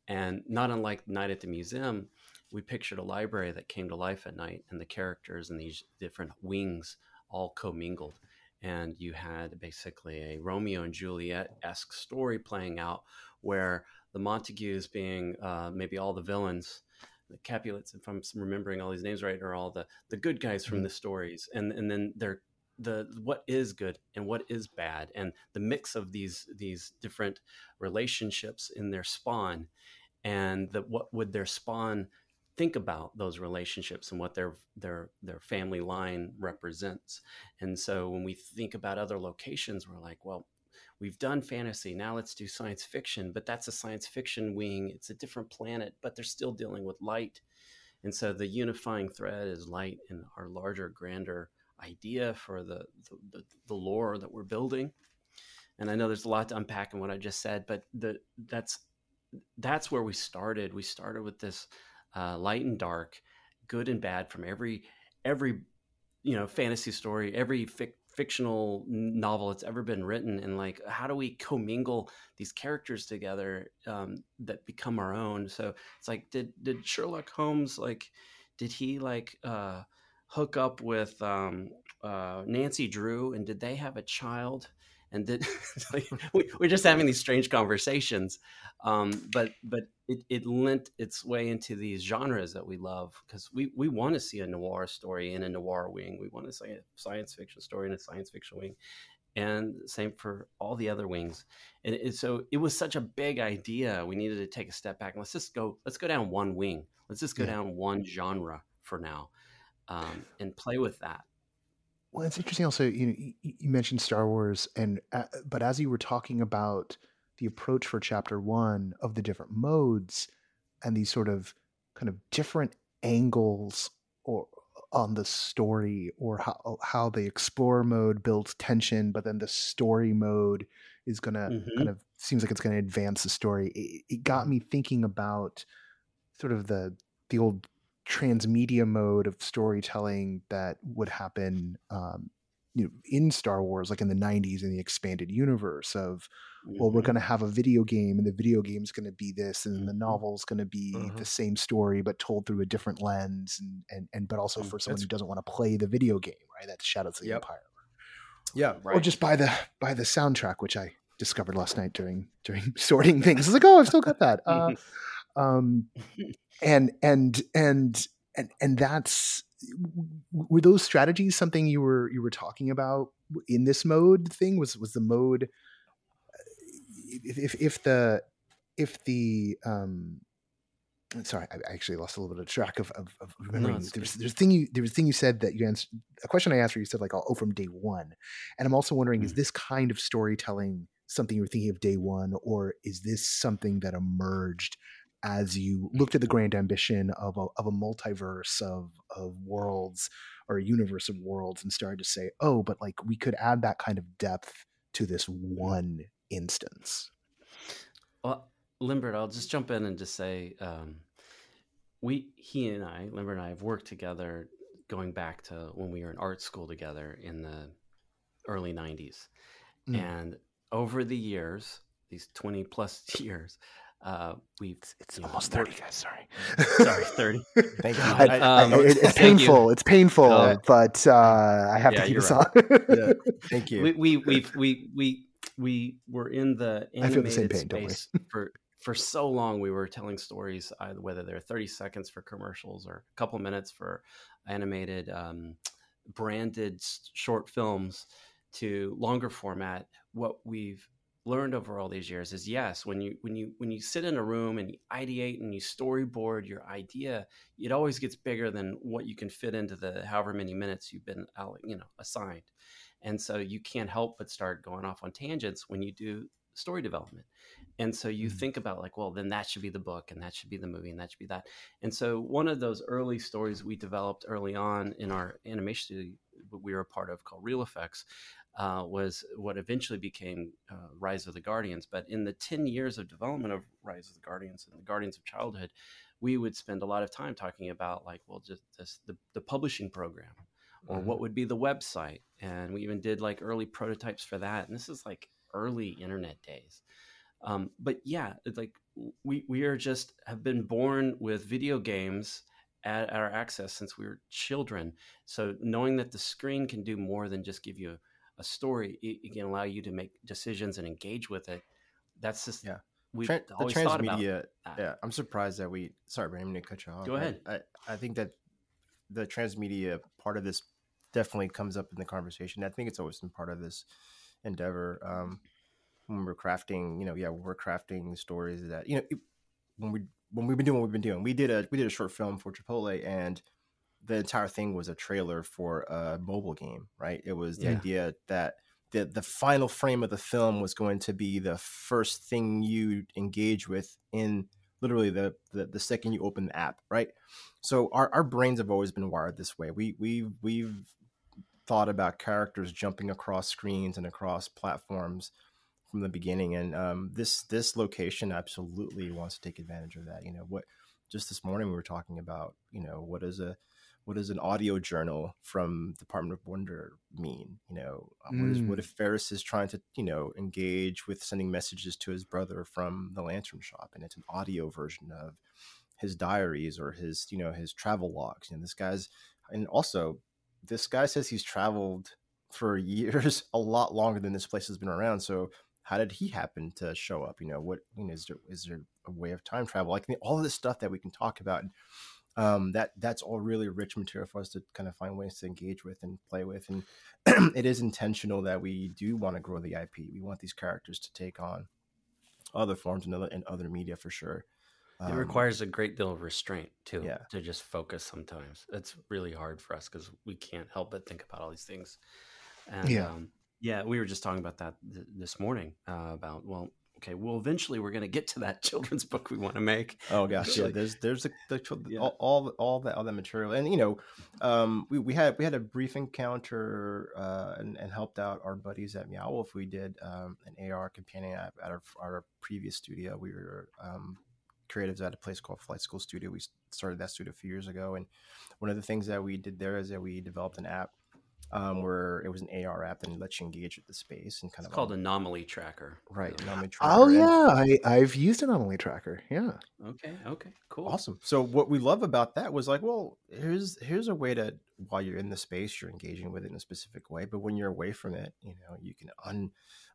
And not unlike Night at the Museum, we pictured a library that came to life at night and the characters and these different wings all commingled. And you had basically a Romeo and Juliet esque story playing out where the Montagues being uh, maybe all the villains, the Capulets, if I'm remembering all these names right, are all the, the good guys from mm-hmm. the stories. And, and then they're the what is good and what is bad and the mix of these these different relationships in their spawn and the, what would their spawn think about those relationships and what their their their family line represents and so when we think about other locations we're like well we've done fantasy now let's do science fiction but that's a science fiction wing it's a different planet but they're still dealing with light and so the unifying thread is light and our larger grander idea for the, the, the lore that we're building. And I know there's a lot to unpack in what I just said, but the that's that's where we started. We started with this uh, light and dark, good and bad from every every you know fantasy story, every fic- fictional novel that's ever been written, and like how do we commingle these characters together um, that become our own? So it's like, did did Sherlock Holmes like did he like uh, hook up with um, uh, Nancy Drew, and did they have a child? And did *laughs* we, are just having these strange conversations, um, but but it, it lent its way into these genres that we love because we, we want to see a noir story in a noir wing. We want to see a science fiction story in a science fiction wing, and same for all the other wings. And it, so it was such a big idea. We needed to take a step back and let's just go. Let's go down one wing. Let's just go yeah. down one genre for now um, and play with that. Well, it's interesting. Also, you know, you mentioned Star Wars, and uh, but as you were talking about the approach for Chapter One of the different modes and these sort of kind of different angles or on the story or how how the explore mode builds tension, but then the story mode is gonna mm-hmm. kind of seems like it's gonna advance the story. It, it got me thinking about sort of the the old transmedia mode of storytelling that would happen um, you know, in Star Wars, like in the 90s in the expanded universe of, well, we're Mhm. going to have a video game and the video game's going to be this and the Mhm. novel's going to be Mhm. the same story but told through a different lens and and, and but also Mm, for someone that's- who doesn't want to play the video game, right? That's Shadows of the Yep. Empire. Yeah, Right. Or just by the buy the soundtrack, which I discovered last night during during *laughs* sorting things. I was like, oh, I've still got that. Uh, *laughs* um, *laughs* and and and and and that's were those strategies something you were you were talking about in this mode thing was was the mode uh, if if, if the if the um sorry i actually lost a little bit of track of of, of remembering it's there's good. there's a thing you there was a thing you said that you answered a question i asked where you said like oh from day one and i'm also wondering is Mm. this kind of storytelling something you were thinking of day one or is this something that emerged as you looked at the grand ambition of a, of a multiverse of, of worlds or a universe of worlds and started to say, oh, but like we could add that kind of depth to this one instance. Well, Limbert, I'll just jump in and just say, um, we, he and I, Limbert and I, have worked together going back to when we were in art school together in the early '90s, Mm. and over the years, these 20 plus *laughs* years, uh, we've It's you almost worked- 30, guys. Sorry. Sorry, 30. *laughs* Thank you. I- I- I- Um, it- it's thank you. painful. It's painful, Uh, but uh, I have yeah, to keep you're us right. on. Yeah. *laughs* Thank you. we we we we we we were in the I feel the same animated pain, don't worry. space for for so long. We were telling stories, either whether they're thirty seconds for commercials or a couple minutes for animated, um, branded short films, to longer format. What we've learned over all these years is yes, when you when you when you sit in a room and you ideate and you storyboard your idea, it always gets bigger than what you can fit into the however many minutes you've been you know assigned. And so you can't help but start going off on tangents when you do story development. And so you Mhm. think about like well then that should be the book and that should be the movie and that should be that. And so one of those early stories we developed early on in our animation studio we were a part of called Reel FX uh, was what eventually became uh, rise of the guardians. But in the 10 years of development of rise of the guardians and the guardians of childhood we would spend a lot of time talking about like well just this, the, the publishing program or what would be the website. And we even did like early prototypes for that. And this is like early internet days. Um, but yeah it's like we we are just have been born with video games at, at our access since we were children. So knowing that the screen can do more than just give you a story it, it can allow you to make decisions and engage with it that's just Yeah. we've Tran- the always thought about transmedia. Yeah, I'm surprised that we. Sorry, Brandon, to cut you off. Go ahead. I, I think that the transmedia part of this definitely comes up in the conversation. I think it's always been part of this endeavor. Um, when we're crafting, you know, yeah, we're crafting stories that you know, it- when we when we've been doing what we've been doing, we did a we did a short film for Chipotle, and the entire thing was a trailer for a mobile game. Right? It was the Yeah. idea that the the final frame of the film was going to be the first thing you engage with in literally the, the the second you open the app right so our, our brains have always been wired this way we we we've thought about characters jumping across screens and across platforms from the beginning and um, this this location absolutely wants to take advantage of that you know what just this morning we were talking about you know what is a what does an audio journal from Department of Wonder mean? You know, uh, what is what Mm. if Ferris is trying to, you know, engage with sending messages to his brother from the lantern shop, and it's an audio version of his diaries or his, you know, his travel logs. And this guy's, and also, this guy says he's traveled for *laughs* years, a lot longer than this place has been around. So, how did he happen to show up? You know, what you know, is there is there a way of time travel? Like all of this stuff that we can talk about um, that that's all really rich material for us to kind of find ways to engage with and play with. And *clears throat* it is intentional that we do want to grow the IP. We want these characters to take on other forms and other and other media for sure. It Um, requires a great deal of restraint too, yeah. to just focus. Sometimes it's really hard for us because we can't help but think about all these things. And Yeah. um, yeah, we were just talking about that th- this morning uh, about well, okay, well, eventually we're going to get to that *laughs* children's book we want to make. Oh gosh, yeah. There's there's the, the, Yeah. all, all all that all that material, and you know, um, we, we had we had a brief encounter uh, and, and helped out our buddies at Meow Wolf. We did um, an AR companion app at our, our previous studio. We were um, creatives at a place called Flight School Studio. We started that studio a few years ago, and one of the things that we did there is that we developed an app um, where it was an AR app that lets you engage with the space and kind it's of called anomaly tracker. right anomaly tracker. Oh yeah, I, I've used Anomaly Tracker. Yeah. Okay. Okay. Cool. awesome so what we love about that was like well here's here's a way to while you're in the space you're engaging with it in a specific way but when you're away from it you know you can un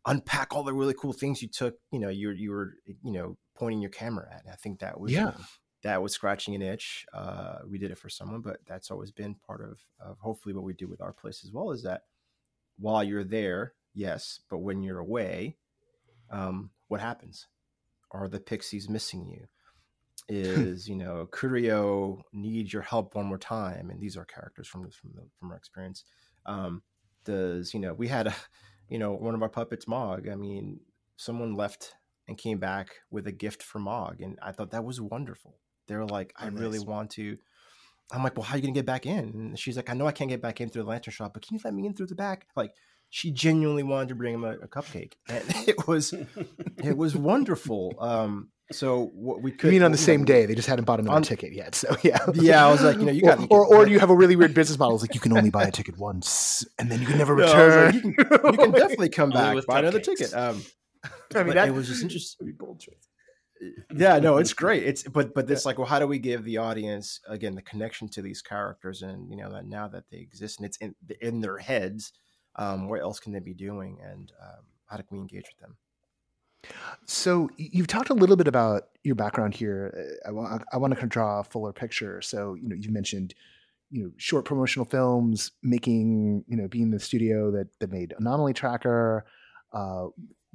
unpack all the really cool things you took you know you you were you know pointing your camera at i think that was Yeah. That was scratching an itch uh we did it for someone but that's always been part of of hopefully what we do with our place as well is that while you're there yes but when you're away um what happens are the pixies missing you *laughs* is you know Curio needs your help one more time, and these are characters from from the, from our experience. Um, does you know we had a *laughs* you know one of our puppets Mog. I mean, someone left and came back with a gift for Mog, and I thought that was wonderful. They were like, Oh, I really nice. want to. I'm like, well, how are you gonna get back in? And she's like, I know I can't get back in through the lantern shop, but can you let me in through the back? Like, she genuinely wanted to bring him a, a cupcake, and *laughs* it was it was wonderful. Um, so what we could You mean on the you know, same day? They just hadn't bought another on- ticket yet. So yeah. Yeah, I was like, you know, you or, got or, or do you have a really weird business model? It's like you can only buy a ticket once and then you can never *laughs* No, return. like, you, can, you can definitely come *laughs* back with buy another ticket. Um, I mean, that it was just interesting. would be bold choice. Yeah, no, it's *laughs* great. It's but but it's like, well, how do we give the audience again the connection to these characters, and you know that now that they exist and it's in in their heads, um, what else can they be doing, and um, how can we engage with them? So you've talked a little bit about your background here. Uh, I want I want to kind of draw a fuller picture. So you know you mentioned you know short promotional films, making you know being the studio that that made Anomaly Tracker, uh,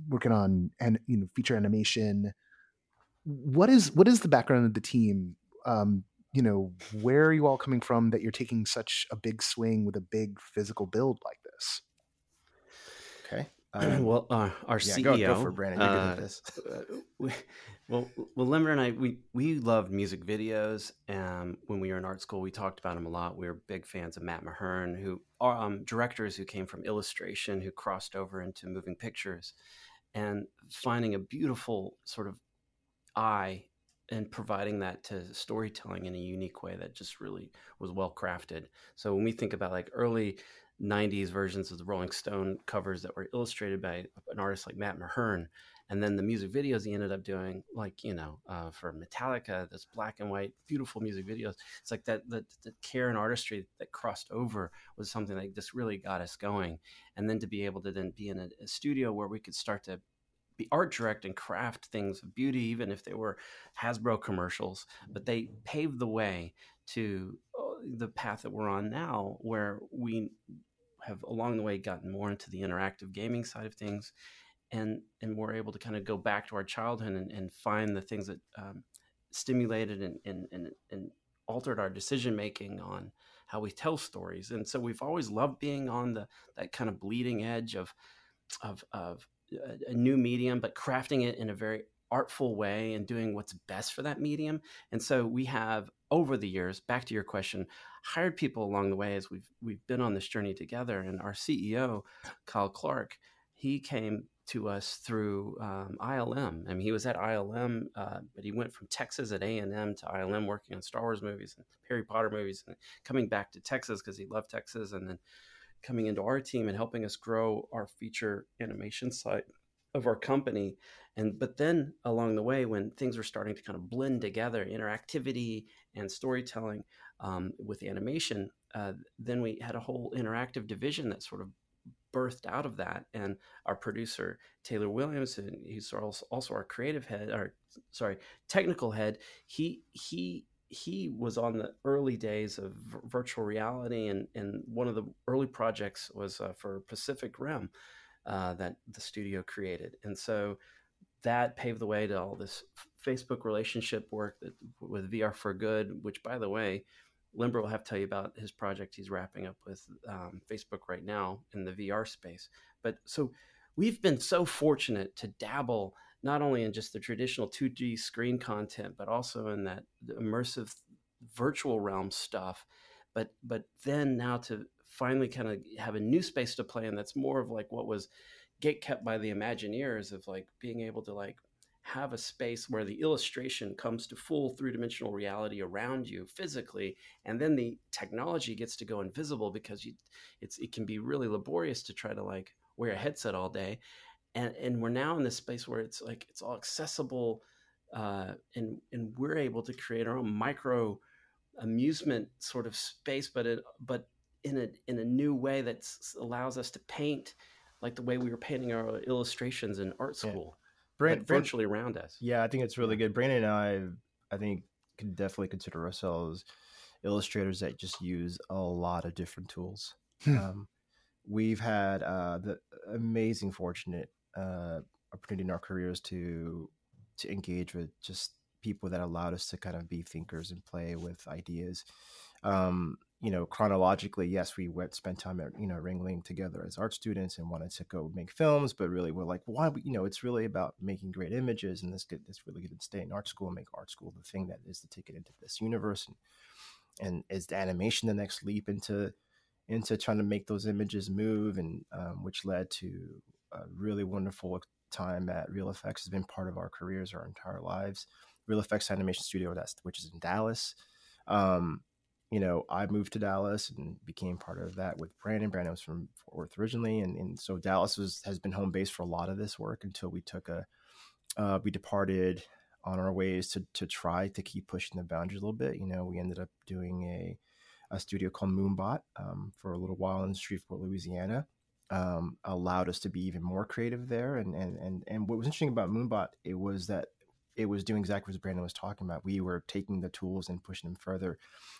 working on and you know feature animation. What is what is the background of the team? Um, you know where are you all coming from that you're taking such a big swing with a big physical build like this? Okay. *clears throat* Um, well, uh, our yeah, CEO. go, go for it, Brandon. You're good uh, at this. *laughs* uh, we, well, well, Limbert and I, we we loved music videos. Um, when we were in art school, we talked about him a lot. We were big fans of Matt Mahurin, who are um, directors who came from illustration, who crossed over into moving pictures, and finding a beautiful sort of eye and providing that to storytelling in a unique way that just really was well crafted. So when we think about like early 90s versions of the Rolling Stone covers that were illustrated by an artist like Matt Mahurin, and then the music videos he ended up doing, like you know, uh, for Metallica, this black and white, beautiful music videos. It's like that the, care and artistry that crossed over was something that just really got us going. And then to be able to then be in a, a studio where we could start to be art direct and craft things of beauty, even if they were Hasbro commercials, but they paved the way to uh, the path that we're on now, where we have along the way gotten more into the interactive gaming side of things, and and we're able to kind of go back to our childhood and, and find the things that um, stimulated and, and and and altered our decision making on how we tell stories. And so we've always loved being on the that kind of bleeding edge of of of a, new medium, but crafting it in a very artful way and doing what's best for that medium. And so we have over the years, back to your question, hired people along the way as we've we've been on this journey together. And our CEO, Kyle Clark, he came to us through um, ILM. I mean, he was at ILM, uh, but he went from Texas at A and M to ILM, working on Star Wars movies and Harry Potter movies, and coming back to Texas because he loved Texas, and then coming into our team and helping us grow our feature animation side of our company. And but then along the way when things were starting to kind of blend together interactivity and storytelling um, with animation uh, then we had a whole interactive division that sort of birthed out of that. And our producer taylor williams also also our creative head or sorry technical head he he he was on the early days of virtual reality and and one of the early projects was uh, for pacific rim uh, that the studio created. And so that paved the way to all this facebook relationship work that with vr for good which by the way Limbert will have to tell you about his project he's wrapping up with um, facebook right now in the vr space. But so we've been so fortunate to dabble not only in just the traditional 2D screen content, but also in that immersive virtual realm stuff. But but then now to finally kind of have a new space to play in that's more of like what was gate kept by the Imagineers of like being able to like have a space where the illustration comes to full three dimensional reality around you physically, and then the technology gets to go invisible because you, it's it can be really laborious to try to like wear a headset all day, and and we're now in this space where it's like it's all accessible, uh, and and we're able to create our own micro amusement sort of space, but it but in a in a new way that allows us to paint like the way we were painting our illustrations in art school, yeah. Brand, like virtually around us. Yeah, I think it's really good. Brandon and I, I think, can definitely consider ourselves illustrators that just use a lot of different tools. Hmm. um, we've had uh, the amazing, fortunate uh, opportunity in our careers to to engage with just people that allowed us to kind of be thinkers and play with ideas. Um, you know, chronologically, yes, we went spent time at you know Ringling together as art students and wanted to go make films, but really we're like, why? You know, it's really about making great images, and this good, this really to stay in art school and make art school the thing that is the ticket into this universe, and and is the animation the next leap into into trying to make those images move, and um, which led to a really wonderful time at Reel FX has been part of our careers our entire lives. Reel FX Animation Studio, that's which is in Dallas. Um, you know, I moved to Dallas and became part of that with Brandon. Brandon was from Fort Worth originally, and, and so Dallas was has been home base for a lot of this work until we took a uh, we departed on our ways to to try to keep pushing the boundaries a little bit. You know, we ended up doing a a studio called Moonbot um, for a little while in Shreveport, Louisiana. Um, allowed us to be even more creative there, and and and and what was interesting about Moonbot it was that it was doing exactly what Brandon was talking about. We were taking the tools and pushing them further.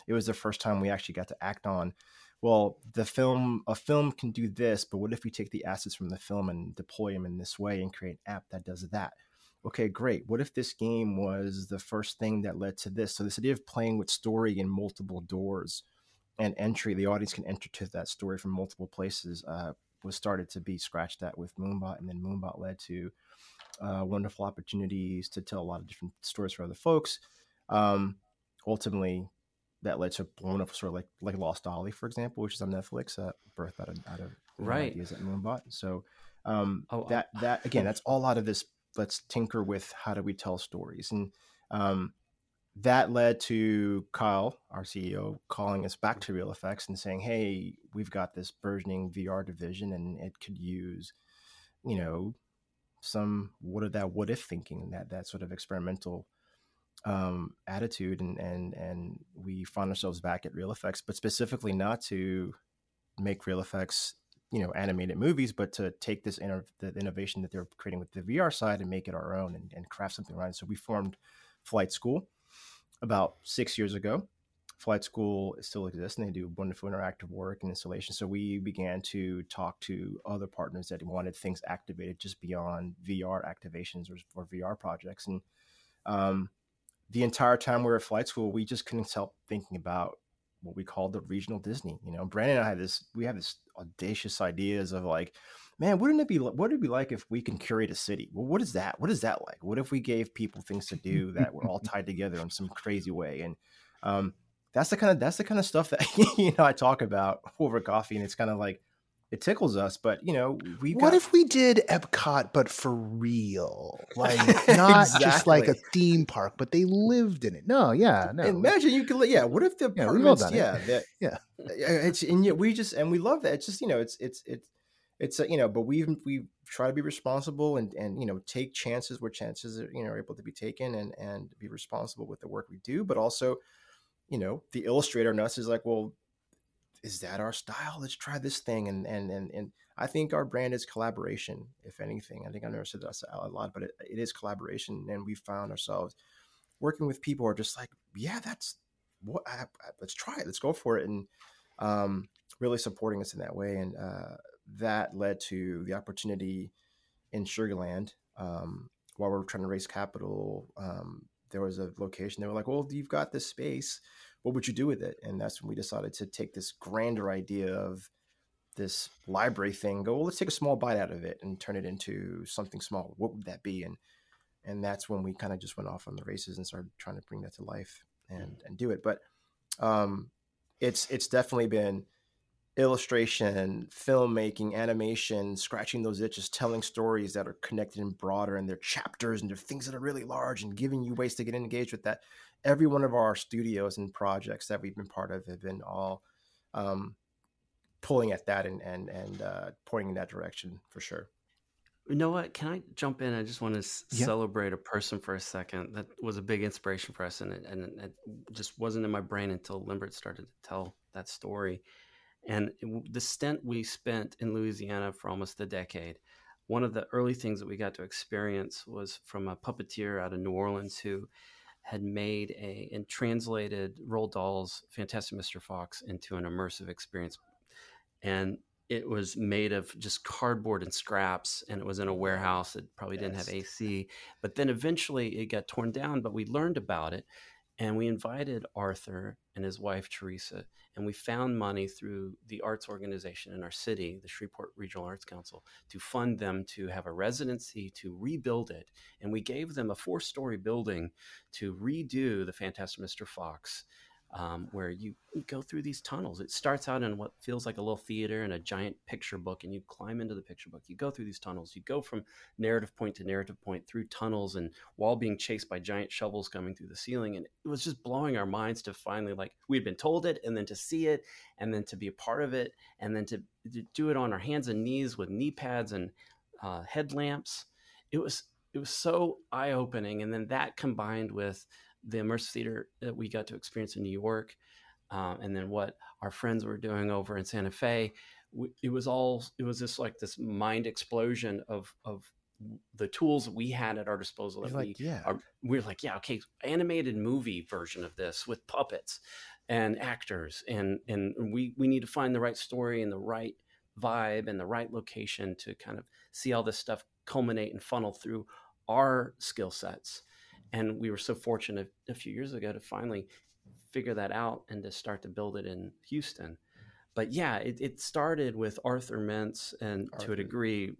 It was the first time we actually got to act on, well, the film, a film can do this, but what if we take the assets from the film and deploy them in this way and create an app that does that? Okay, great. What if this game was the first thing that led to this? So this idea of playing with story in multiple doors and entry, the audience can enter to that story from multiple places. Uh, was started to be scratched at with Moonbot, and then Moonbot led to uh, wonderful opportunities to tell a lot of different stories for other folks. Um, ultimately, that led to wonderful sort of like like Lost Ollie, for example, which is on Netflix, uh, birth out of out of right ideas at Moonbot. So um, oh, that that again, that's all out of this. Let's tinker with how do we tell stories, and um, that led to Kyle, our CEO, calling us back to Reel FX and saying, "Hey, we've got this burgeoning VR division, and it could use, you know, some what of that what if thinking that that sort of experimental um, attitude and and and we found ourselves back at Reel FX but specifically not to make Reel FX you know animated movies but to take this inter- the innovation that they're creating with the vr side and make it our own and, and craft something around it. So we formed flight school about six years ago. Flight school still exists and they do wonderful interactive work and installation. So we began to talk to other partners that wanted things activated just beyond vr activations or, or vr projects. And um, the entire time we were at flight school we just couldn't help thinking about what we called the regional disney. You know brandon and i had this we have this audacious ideas of like man wouldn't it be what would it be like if we can curate a city well what is that what is that like what if we gave people things to do that were all tied together in some crazy way and um, that's the kind of that's the kind of stuff that *laughs* you know I talk about over coffee, and it's kind of like it tickles us. But you know, we what if we did Epcot but for real, like *laughs* not exactly. just like a theme park, but they lived in it? No, yeah, no. Imagine you could, yeah. What if the yeah, yeah, that, *laughs* yeah, it's and yet we just and we love that. It's just you know, it's it's it's it's uh, you know, but we we try to be responsible and and you know take chances where chances are you know are able to be taken and and be responsible with the work we do, but also you know, the illustrator in us is like, well, is that our style? Let's try this thing. And and and and I think our brand is collaboration, if anything. I think I never said that a lot, but it, it is collaboration. And we found ourselves working with people who are just like, yeah, that's what. I, I, let's try it. Let's go for it. And um, really supporting us in that way. And uh, that led to the opportunity in Sugar Land um, while we are trying to raise capital. Um, there was a location they were like well you've got this space what would you do with it? And that's when we decided to take this grander idea of this library thing go well let's take a small bite out of it and turn it into something small what would that be? And and that's when we kind of just went off on the races and started trying to bring that to life and and do it. But um it's it's definitely been illustration, filmmaking, animation, scratching those itches, telling stories that are connected and broader, and they're chapters and they're things that are really large, and giving you ways to get engaged with that. Every one of our studios and projects that we've been part of have been all um, pulling at that and and and uh, pointing in that direction for sure. You know what? Can I jump in? I just want to Yeah. celebrate a person for a second that was a big inspiration for us, and it, and it just wasn't in my brain until Limbert started to tell that story. And the stint we spent in Louisiana for almost a decade, one of the early things that we got to experience was from a puppeteer out of New Orleans who had made a and translated Roald Dahl's Fantastic Mr. Fox into an immersive experience. And it was made of just cardboard and scraps and it was in a warehouse that probably didn't have AC. But then eventually it got torn down, but we learned about it and we invited Arthur and his wife Teresa and we found money through the arts organization in our city, the Shreveport Regional Arts Council, to fund them to have a residency to rebuild it. And we gave them a four-story building to redo the Fantastic Mr. Fox um, where you go through these tunnels. It starts out in what feels like a little theater and a giant picture book, and you climb into the picture book. You go through these tunnels. You go from narrative point to narrative point through tunnels, and while being chased by giant shovels coming through the ceiling. And it was just blowing our minds to finally, like, we had been told it, and then to see it, and then to be a part of it, and then to, to do it on our hands and knees with knee pads and uh, headlamps. It was it was so eye opening, and then that combined with the immersive theater that we got to experience in New York, um, and then what our friends were doing over in Santa Fe, w- it was all it was just like this mind explosion of of the tools we had at our disposal. That like, we yeah, are, we were like, yeah, okay, animated movie version of this with puppets and actors, and and we we need to find the right story and the right vibe and the right location to kind of see all this stuff culminate and funnel through our skill sets and we were so fortunate a few years ago to finally figure that out and to start to build it in Houston. But yeah, it, it started with Arthur Mintz and to a degree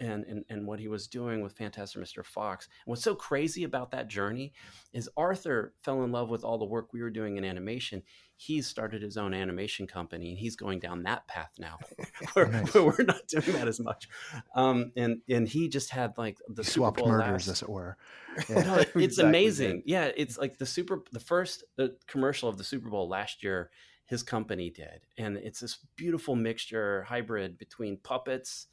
and, and and what he was doing with Fantastic Mr. Fox. And what's so crazy about that journey is Arthur fell in love with all the work we were doing in animation. He started his own animation company and he's going down that path now *laughs* Nice. where we're not doing that as much. Um, and and he just had like the You Super swapped Bowl murders, last- as it were. *laughs* no, it- it's Exactly, amazing. Yeah, it's like the super the first uh, commercial of the Super Bowl last year his company did. And it's this beautiful mixture hybrid between puppets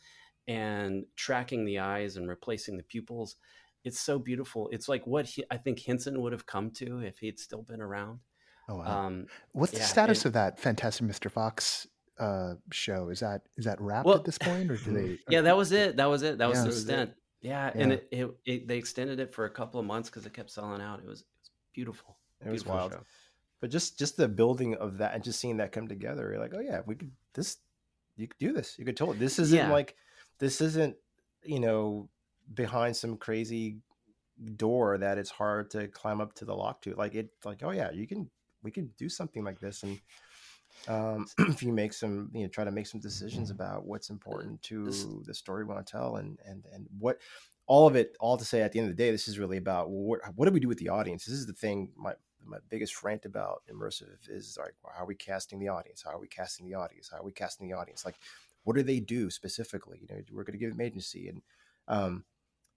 and tracking the eyes and replacing the pupils. It's so beautiful. It's like what he, I think Henson would have come to if he'd still been around. Oh wow. Um, What's the status it- of that Fantastic Mr. Fox uh, show? Is that is that wrapped Well, at this point, or do they? *laughs* yeah, that was it. That was it. That was Yeah. the That was it. stint. Yeah, and Yeah. it, it, it they extended it for a couple of months because it kept selling out. It was, it was beautiful. It was Beautiful wild. show. But just just the building of that and just seeing that come together, you're like, oh yeah, we could this. You could do this. You could totally. This isn't Yeah. like this isn't you know behind some crazy door that it's hard to climb up to the lock to. Like it, like oh yeah, you can. We can do something like this, and um, *clears throat* if you make some, you know, try to make some decisions about what's important to the story we want to tell, and and and what all of it, all to say, at the end of the day, this is really about what what do we do with the audience? This is the thing. My my biggest rant about immersive is like, how are we casting the audience? How are we casting the audience? How are we casting the audience? Like, what do they do specifically? You know, we're going to give them agency, and um,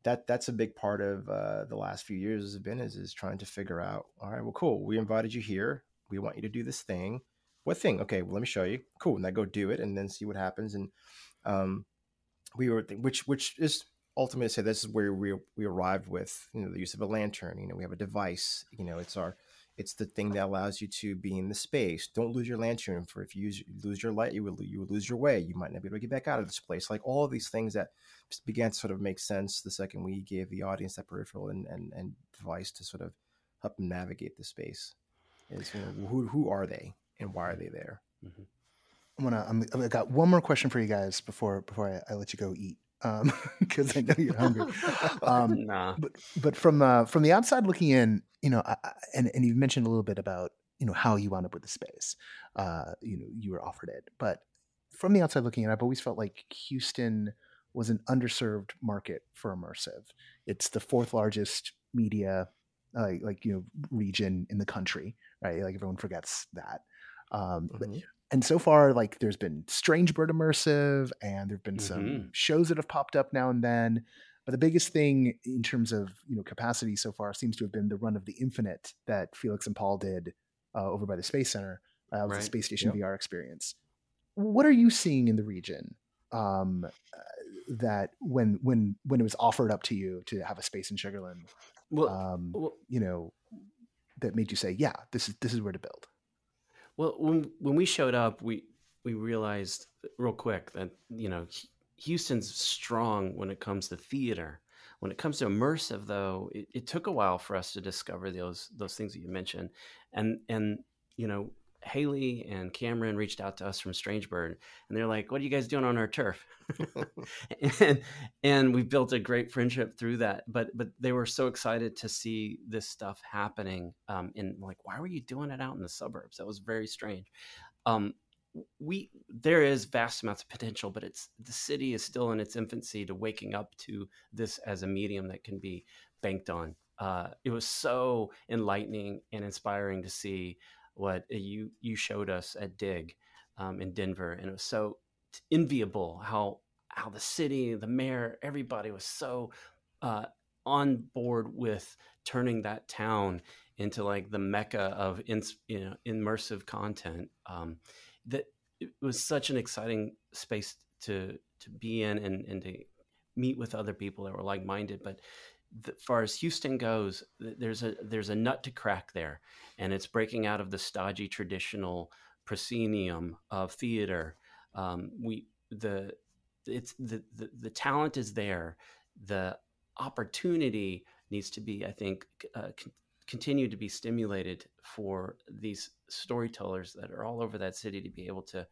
that that's a big part of uh, the last few years has been is is trying to figure out. All right, well, cool. We invited you here. We want you to do this thing. What thing? Okay, well, let me show you. Cool, and then go do it, and then see what happens. And um, we were, which which is ultimately to say this is where we we arrived with you know the use of a lantern. You know, we have a device. You know, it's our it's the thing that allows you to be in the space. Don't lose your lantern. For if you use, lose your light, you will you will lose your way. You might not be able to get back out of this place. Like all of these things that just began to sort of make sense the second we gave the audience that peripheral and and, and device to sort of help them navigate the space. Is you know who who are they and why are mm-hmm. they there? Mm-hmm. I'm gonna. I'm, I got one more question for you guys before before I, I let you go eat, um, *laughs* because I know you're hungry. *laughs* Um, nah. but but from uh, from the outside looking in, you know, I, and and you've mentioned a little bit about you know how you wound up with the space. Uh, you know, you were offered it, but from the outside looking in, I've always felt like Houston was an underserved market for immersive. It's the fourth largest media, uh, like you know, region in the country, right? Like everyone forgets that. Um, Mhm. And so far, like there's been Strange Bird Immersive, and there've been some Mhm. shows that have popped up now and then. But the biggest thing in terms of you know capacity so far seems to have been the run of the Infinite that Felix and Paul did uh, over by the Space Center. Uh, Right. a Space Station Yep. VR experience. What are you seeing in the region um, uh, that when when when it was offered up to you to have a space in Sugar Land, Well, um, well, you know, that made you say, "Yeah, this is this is where to build." Well, when when we showed up, we we realized real quick that you know Houston's strong when it comes to theater. When it comes to immersive, though, it, it took a while for us to discover those those things that you mentioned, and and you know Haley and Cameron reached out to us from Strangebird, and they're like, "What are you guys doing on our turf?" *laughs* and and we built a great friendship through that. But but they were so excited to see this stuff happening. Um, and like, why were you doing it out in the suburbs? That was very strange. Um, we there is vast amounts of potential, but it's the city is still in its infancy to waking up to this as a medium that can be banked on. Uh, it was so enlightening and inspiring to see what you you showed us at Dig um, in Denver, and it was so enviable how how the city, the mayor, everybody was so uh, on board with turning that town into like the mecca of ins, you know immersive content. Um, that it was such an exciting space to to be in and, and to meet with other people that were like minded. But as far as Houston goes, th- there's a there's a nut to crack there, and it's breaking out of the stodgy traditional proscenium of theater. Um, we the it's the, the the talent is there. The opportunity needs to be, I think, uh, con- continue to be stimulated for these storytellers that are all over that city to be able to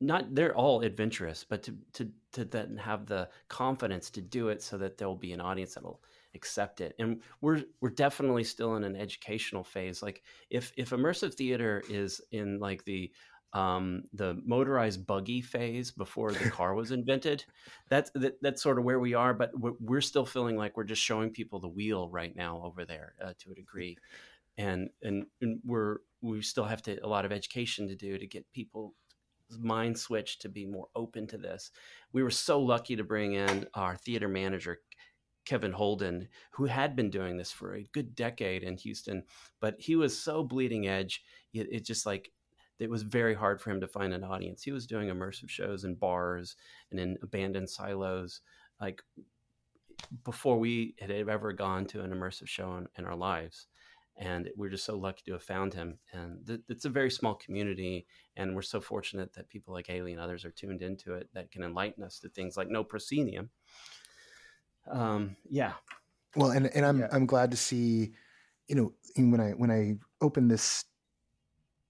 not they're all adventurous but to to to then have the confidence to do it so that there'll be an audience that'll accept it. And we're we're definitely still in an educational phase. Like if if immersive theater is in like the um the motorized buggy phase before the car was invented that's that, that's sort of where we are but we're, we're still feeling like we're just showing people the wheel right now over there uh, to a degree. And, and and we're we still have to a lot of education to do to get people mind switch to be more open to this. We were so lucky to bring in our theater manager, Kevin Holden, who had been doing this for a good decade in Houston, but he was so bleeding edge. It, it just like, it was very hard for him to find an audience. He was doing immersive shows in bars and in abandoned silos, like before we had ever gone to an immersive show in, in our lives and we're just so lucky to have found him. And th- it's a very small community, and we're so fortunate that people like Haley and others are tuned into it that can enlighten us to things like no proscenium. Um, yeah, Well, and and I'm Yeah. I'm glad to see, you know, when I when I opened this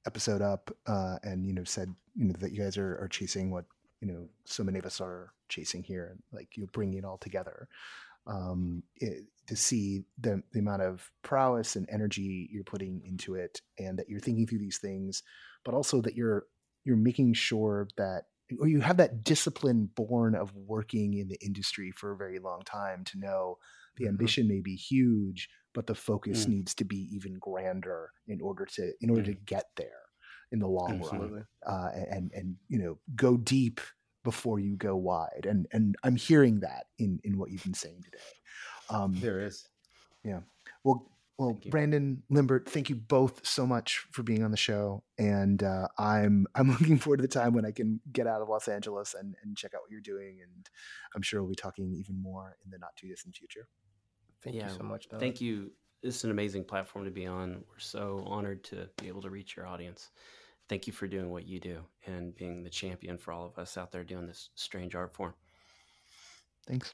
episode up uh, and you know said you know that you guys are are chasing what you know so many of us are chasing here, and like you bringing it all together. Um, it, to see the the amount of prowess and energy you're putting into it, and that you're thinking through these things, but also that you're you're making sure that or you have that discipline born of working in the industry for a very long time to know the Mhm. ambition may be huge but the focus Mm. needs to be even grander in order to in order to get there in the long run Absolutely. uh, and and you know go deep before you go wide and and i'm hearing that in in what you've been saying today um There is. Yeah. Well, well, Brandon Limbert, thank you both so much for being on the show, and uh, I'm *laughs* I'm looking forward to the time when I can get out of Los Angeles and, and check out what you're doing, and I'm sure we'll be talking even more in the not too distant future. Thank Yeah, you so much. Thank you. This is an amazing platform to be on. We're so honored to be able to reach your audience. Thank you for doing what you do and being the champion for all of us out there doing this strange art form. Thanks.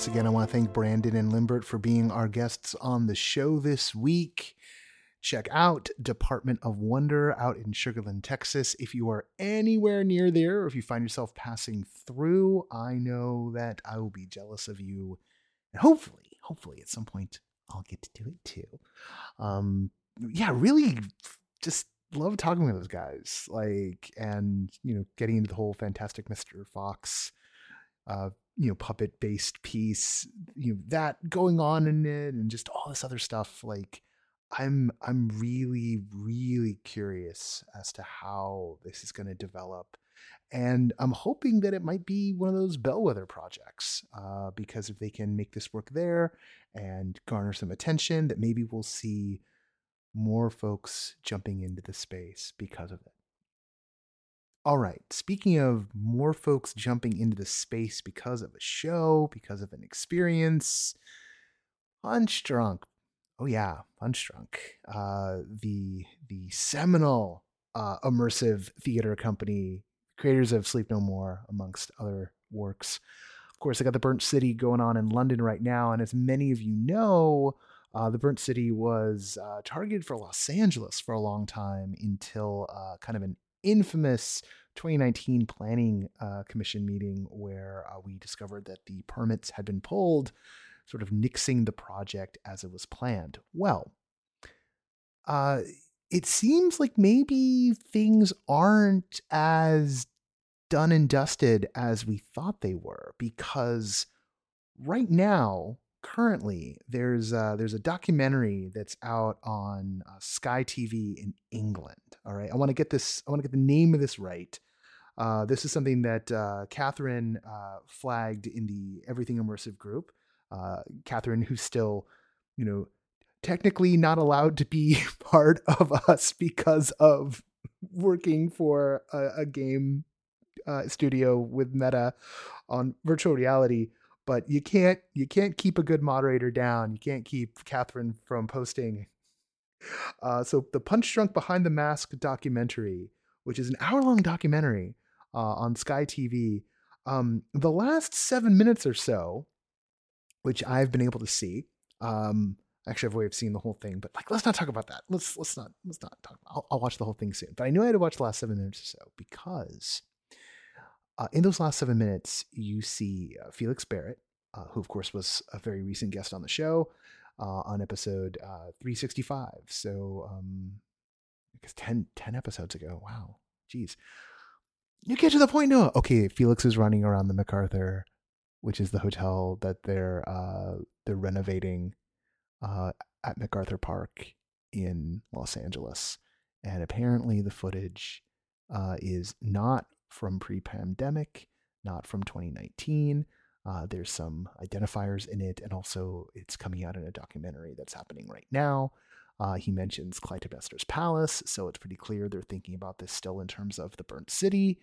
Once again, I want to thank Brandon and Limbert for being our guests on the show this week. Check out Department of Wonder out in Sugar Land, Texas. If you are anywhere near there, or if you find yourself passing through, I know that I will be jealous of you. And hopefully, hopefully at some point, I'll get to do it too. Um, yeah, really just love talking with those guys, like, and you know, getting into the whole Fantastic Mr. Fox, uh, you know, puppet based piece, you know, that going on in it, and just all this other stuff. Like, I'm I'm really really curious as to how this is going to develop, and I'm hoping that it might be one of those bellwether projects. Uh, because if they can make this work there and garner some attention, that maybe we'll see more folks jumping into the space because of it. All right, speaking of more folks jumping into the space because of a show, because of an experience, Punchdrunk. Oh yeah, Punchdrunk. Uh, the the seminal uh, immersive theater company, creators of Sleep No More, amongst other works. Of course, I got the Burnt City going on in London right now, and as many of you know, uh, the Burnt City was uh, targeted for Los Angeles for a long time until uh, kind of an infamous 2019 planning uh, commission meeting where uh, we discovered that the permits had been pulled, sort of nixing the project as it was planned. Well, uh, it seems like maybe things aren't as done and dusted as we thought they were because right now currently there's uh, there's a documentary that's out on uh, Sky TV in England. All right, I want to get this. I want to get the name of this right. Uh, this is something that uh, Catherine uh, flagged in the Everything Immersive group. Uh, Catherine, who's still, you know, technically not allowed to be *laughs* part of us because of working for a, a game studio with Meta on virtual reality but you can't you can't keep a good moderator down. You can't keep Catherine from posting. Uh, so the Punchdrunk Behind the Mask documentary, which is an hour long documentary uh, on Sky TV, um, the last seven minutes or so, which I've been able to see. Um, actually, I've already seen the whole thing, but like, let's not talk about that. Let's let's not let's not talk. I'll, I'll watch the whole thing soon. But I knew I had to watch the last seven minutes or so because uh, in those last seven minutes, you see uh, Felix Barrett, uh, who, of course, was a very recent guest on the show uh, on episode uh, 365. So, um, I guess 10, 10 episodes ago. Wow. Jeez. You get to the point now. Okay, Felix is running around the MacArthur, which is the hotel that they're uh, they're renovating at MacArthur Park in Los Angeles. And apparently, the footage is not from pre pandemic, not from 2019. Uh, there's some identifiers in it, and also it's coming out in a documentary that's happening right now. Uh, he mentions Clytemnestra's palace, so it's pretty clear they're thinking about this still in terms of the burnt city.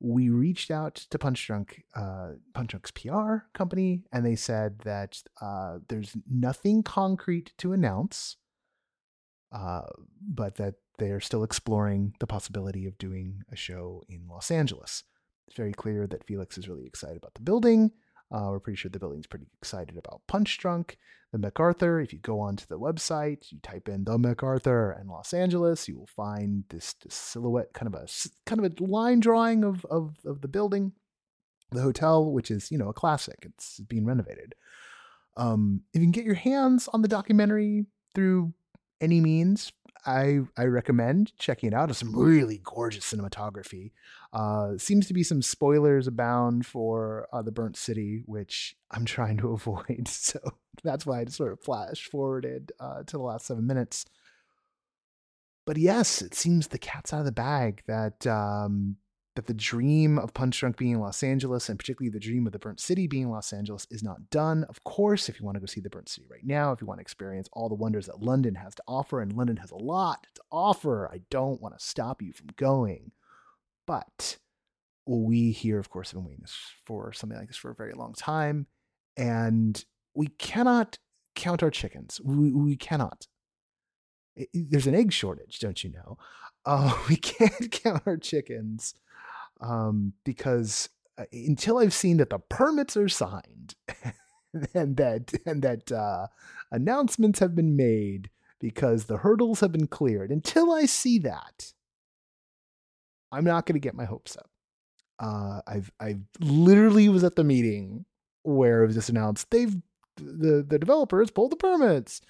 We reached out to Punchdrunk, uh, Punchdrunk's PR company, and they said that uh, there's nothing concrete to announce, uh, but that they're still exploring the possibility of doing a show in Los Angeles. It's very clear that Felix is really excited about the building. Uh, we're pretty sure the building's pretty excited about Punchdrunk. The MacArthur, if you go onto the website, you type in the MacArthur and Los Angeles, you will find this, this silhouette, kind of a kind of a line drawing of, of, of the building. The hotel, which is, you know, a classic. It's being renovated. Um, if you can get your hands on the documentary through any means, I I recommend checking it out. It's some really gorgeous cinematography. Uh, seems to be some spoilers abound for uh, the Burnt City, which I'm trying to *laughs* avoid. So that's why I sort of flash forwarded uh, to the last seven minutes. But yes, it seems the cat's out of the bag that um, that the dream of Punchdrunk being in Los Angeles, and particularly the dream of the Burnt City being Los Angeles, is not done. Of course, if you want to go see the Burnt City right now, if you want to experience all the wonders that London has to offer, and London has a lot to offer, I don't want to stop you from going. But we here, of course, have been waiting for something like this for a very long time, and we cannot count our chickens. We, we cannot. There's an egg shortage, don't you know? *laughs* Uh, we can't *laughs* count our chickens um, because uh, until I've seen that the permits are signed *laughs* and that and that uh, announcements have been made because the hurdles have been cleared, until I see that, I'm not going to get my hopes up. Uh, I've I literally was at the meeting where it was just announced they've the the developers pulled the permits.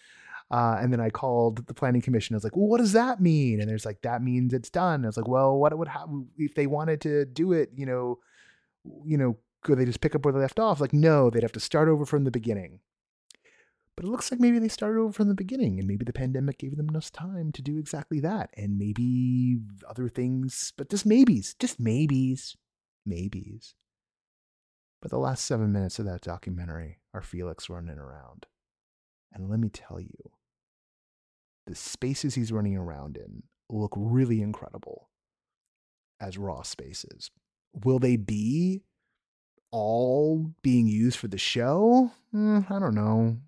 Uh, and then I called the planning commission. I was like, well, what does that mean? And there's like, that means it's done. I was like, well, what would happen if they wanted to do it, you know, you know, could they just pick up where they left off? Like, no, they'd have to start over from the beginning. But it looks like maybe they started over from the beginning, and maybe the pandemic gave them enough time to do exactly that. And maybe other things, but just maybes, just maybes, maybes. But the last seven minutes of that documentary are Felix running around. And let me tell you, the spaces he's running around in look really incredible as raw spaces. Will they be all being used for the show? Mm, I don't know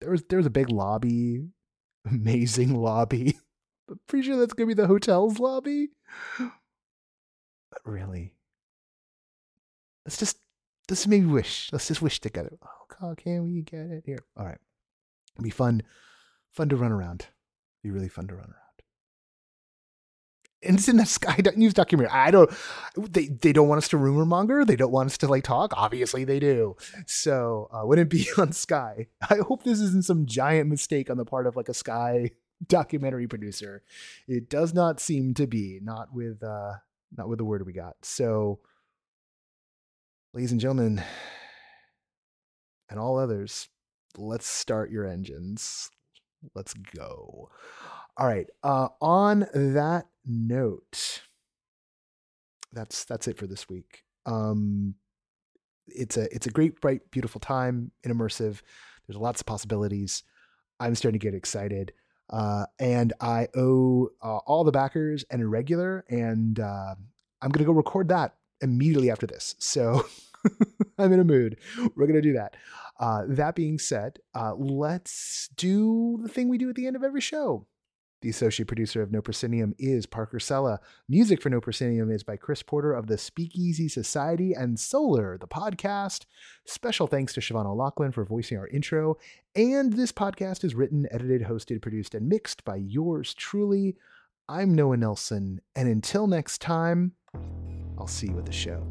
there was there was a big lobby, *laughs* amazing lobby. *laughs* I'm pretty sure that's gonna be the hotel's lobby. But really, let's just let's maybe wish. Let's just wish together. Oh God, can we get it here? All right, It'll be fun, fun to run around. Be really fun to run around and it's in the Sky *laughs* News documentary. I don't. They they don't want us to rumor monger. They don't want us to like talk. Obviously, they do. So uh, wouldn't *laughs* be on Sky. I hope this isn't some giant mistake on the part of like a Sky *laughs* documentary producer. It does not seem to be. Not with uh, not with the word we got. So, ladies and gentlemen, *sighs* and all others, let's start your engines. Let's go. All right. Uh, on that note, that's that's it for this week. Um, it's a it's a great, bright, beautiful time in immersive. There's lots of possibilities. I'm starting to get excited, uh, and I owe uh, all the backers an irregular, and uh, I'm gonna go record that immediately after this. So *laughs* I'm in a mood. We're gonna do that. Uh, that being said, uh, let's do the thing we do at the end of every show. The associate producer of No Proscenium is Parker Sella. Music for No Proscenium is by Chris Porter of the Speakeasy Society and Solar, the podcast. Special thanks to Siobhan O'Loughlin for voicing our intro. And this podcast is written, edited, hosted, produced, and mixed by yours truly. I'm Noah Nelson, and until next time, I'll see you at the show.